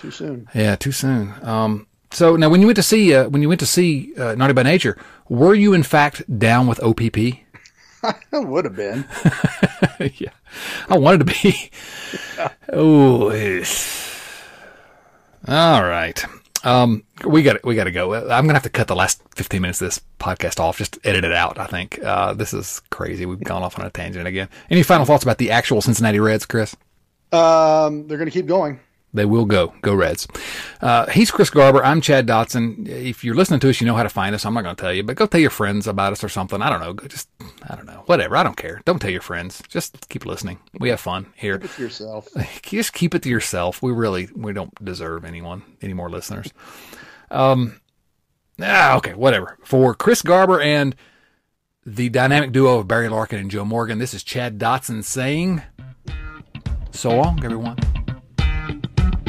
Too soon. Yeah, too soon. Um, so now, when you went to see uh, when you went to see uh, Naughty by Nature, were you in fact down with OPP? I would have been. yeah, I wanted to be. oh, all right. Um, we got we got to go. I'm gonna have to cut the last 15 minutes of this podcast off. Just edit it out. I think uh, this is crazy. We've gone off on a tangent again. Any final thoughts about the actual Cincinnati Reds, Chris? Um, they're gonna keep going. They will go. Go Reds. Uh, he's Chris Garber. I'm Chad Dotson. If you're listening to us, you know how to find us. I'm not going to tell you, but go tell your friends about us or something. I don't know. Just, I don't know. Whatever. I don't care. Don't tell your friends. Just keep listening. We have fun here. Keep it to yourself. Just keep it to yourself. We really, we don't deserve anyone, any more listeners. Um, ah, okay, whatever. For Chris Garber and the dynamic duo of Barry Larkin and Joe Morgan, this is Chad Dotson saying, so long, everyone.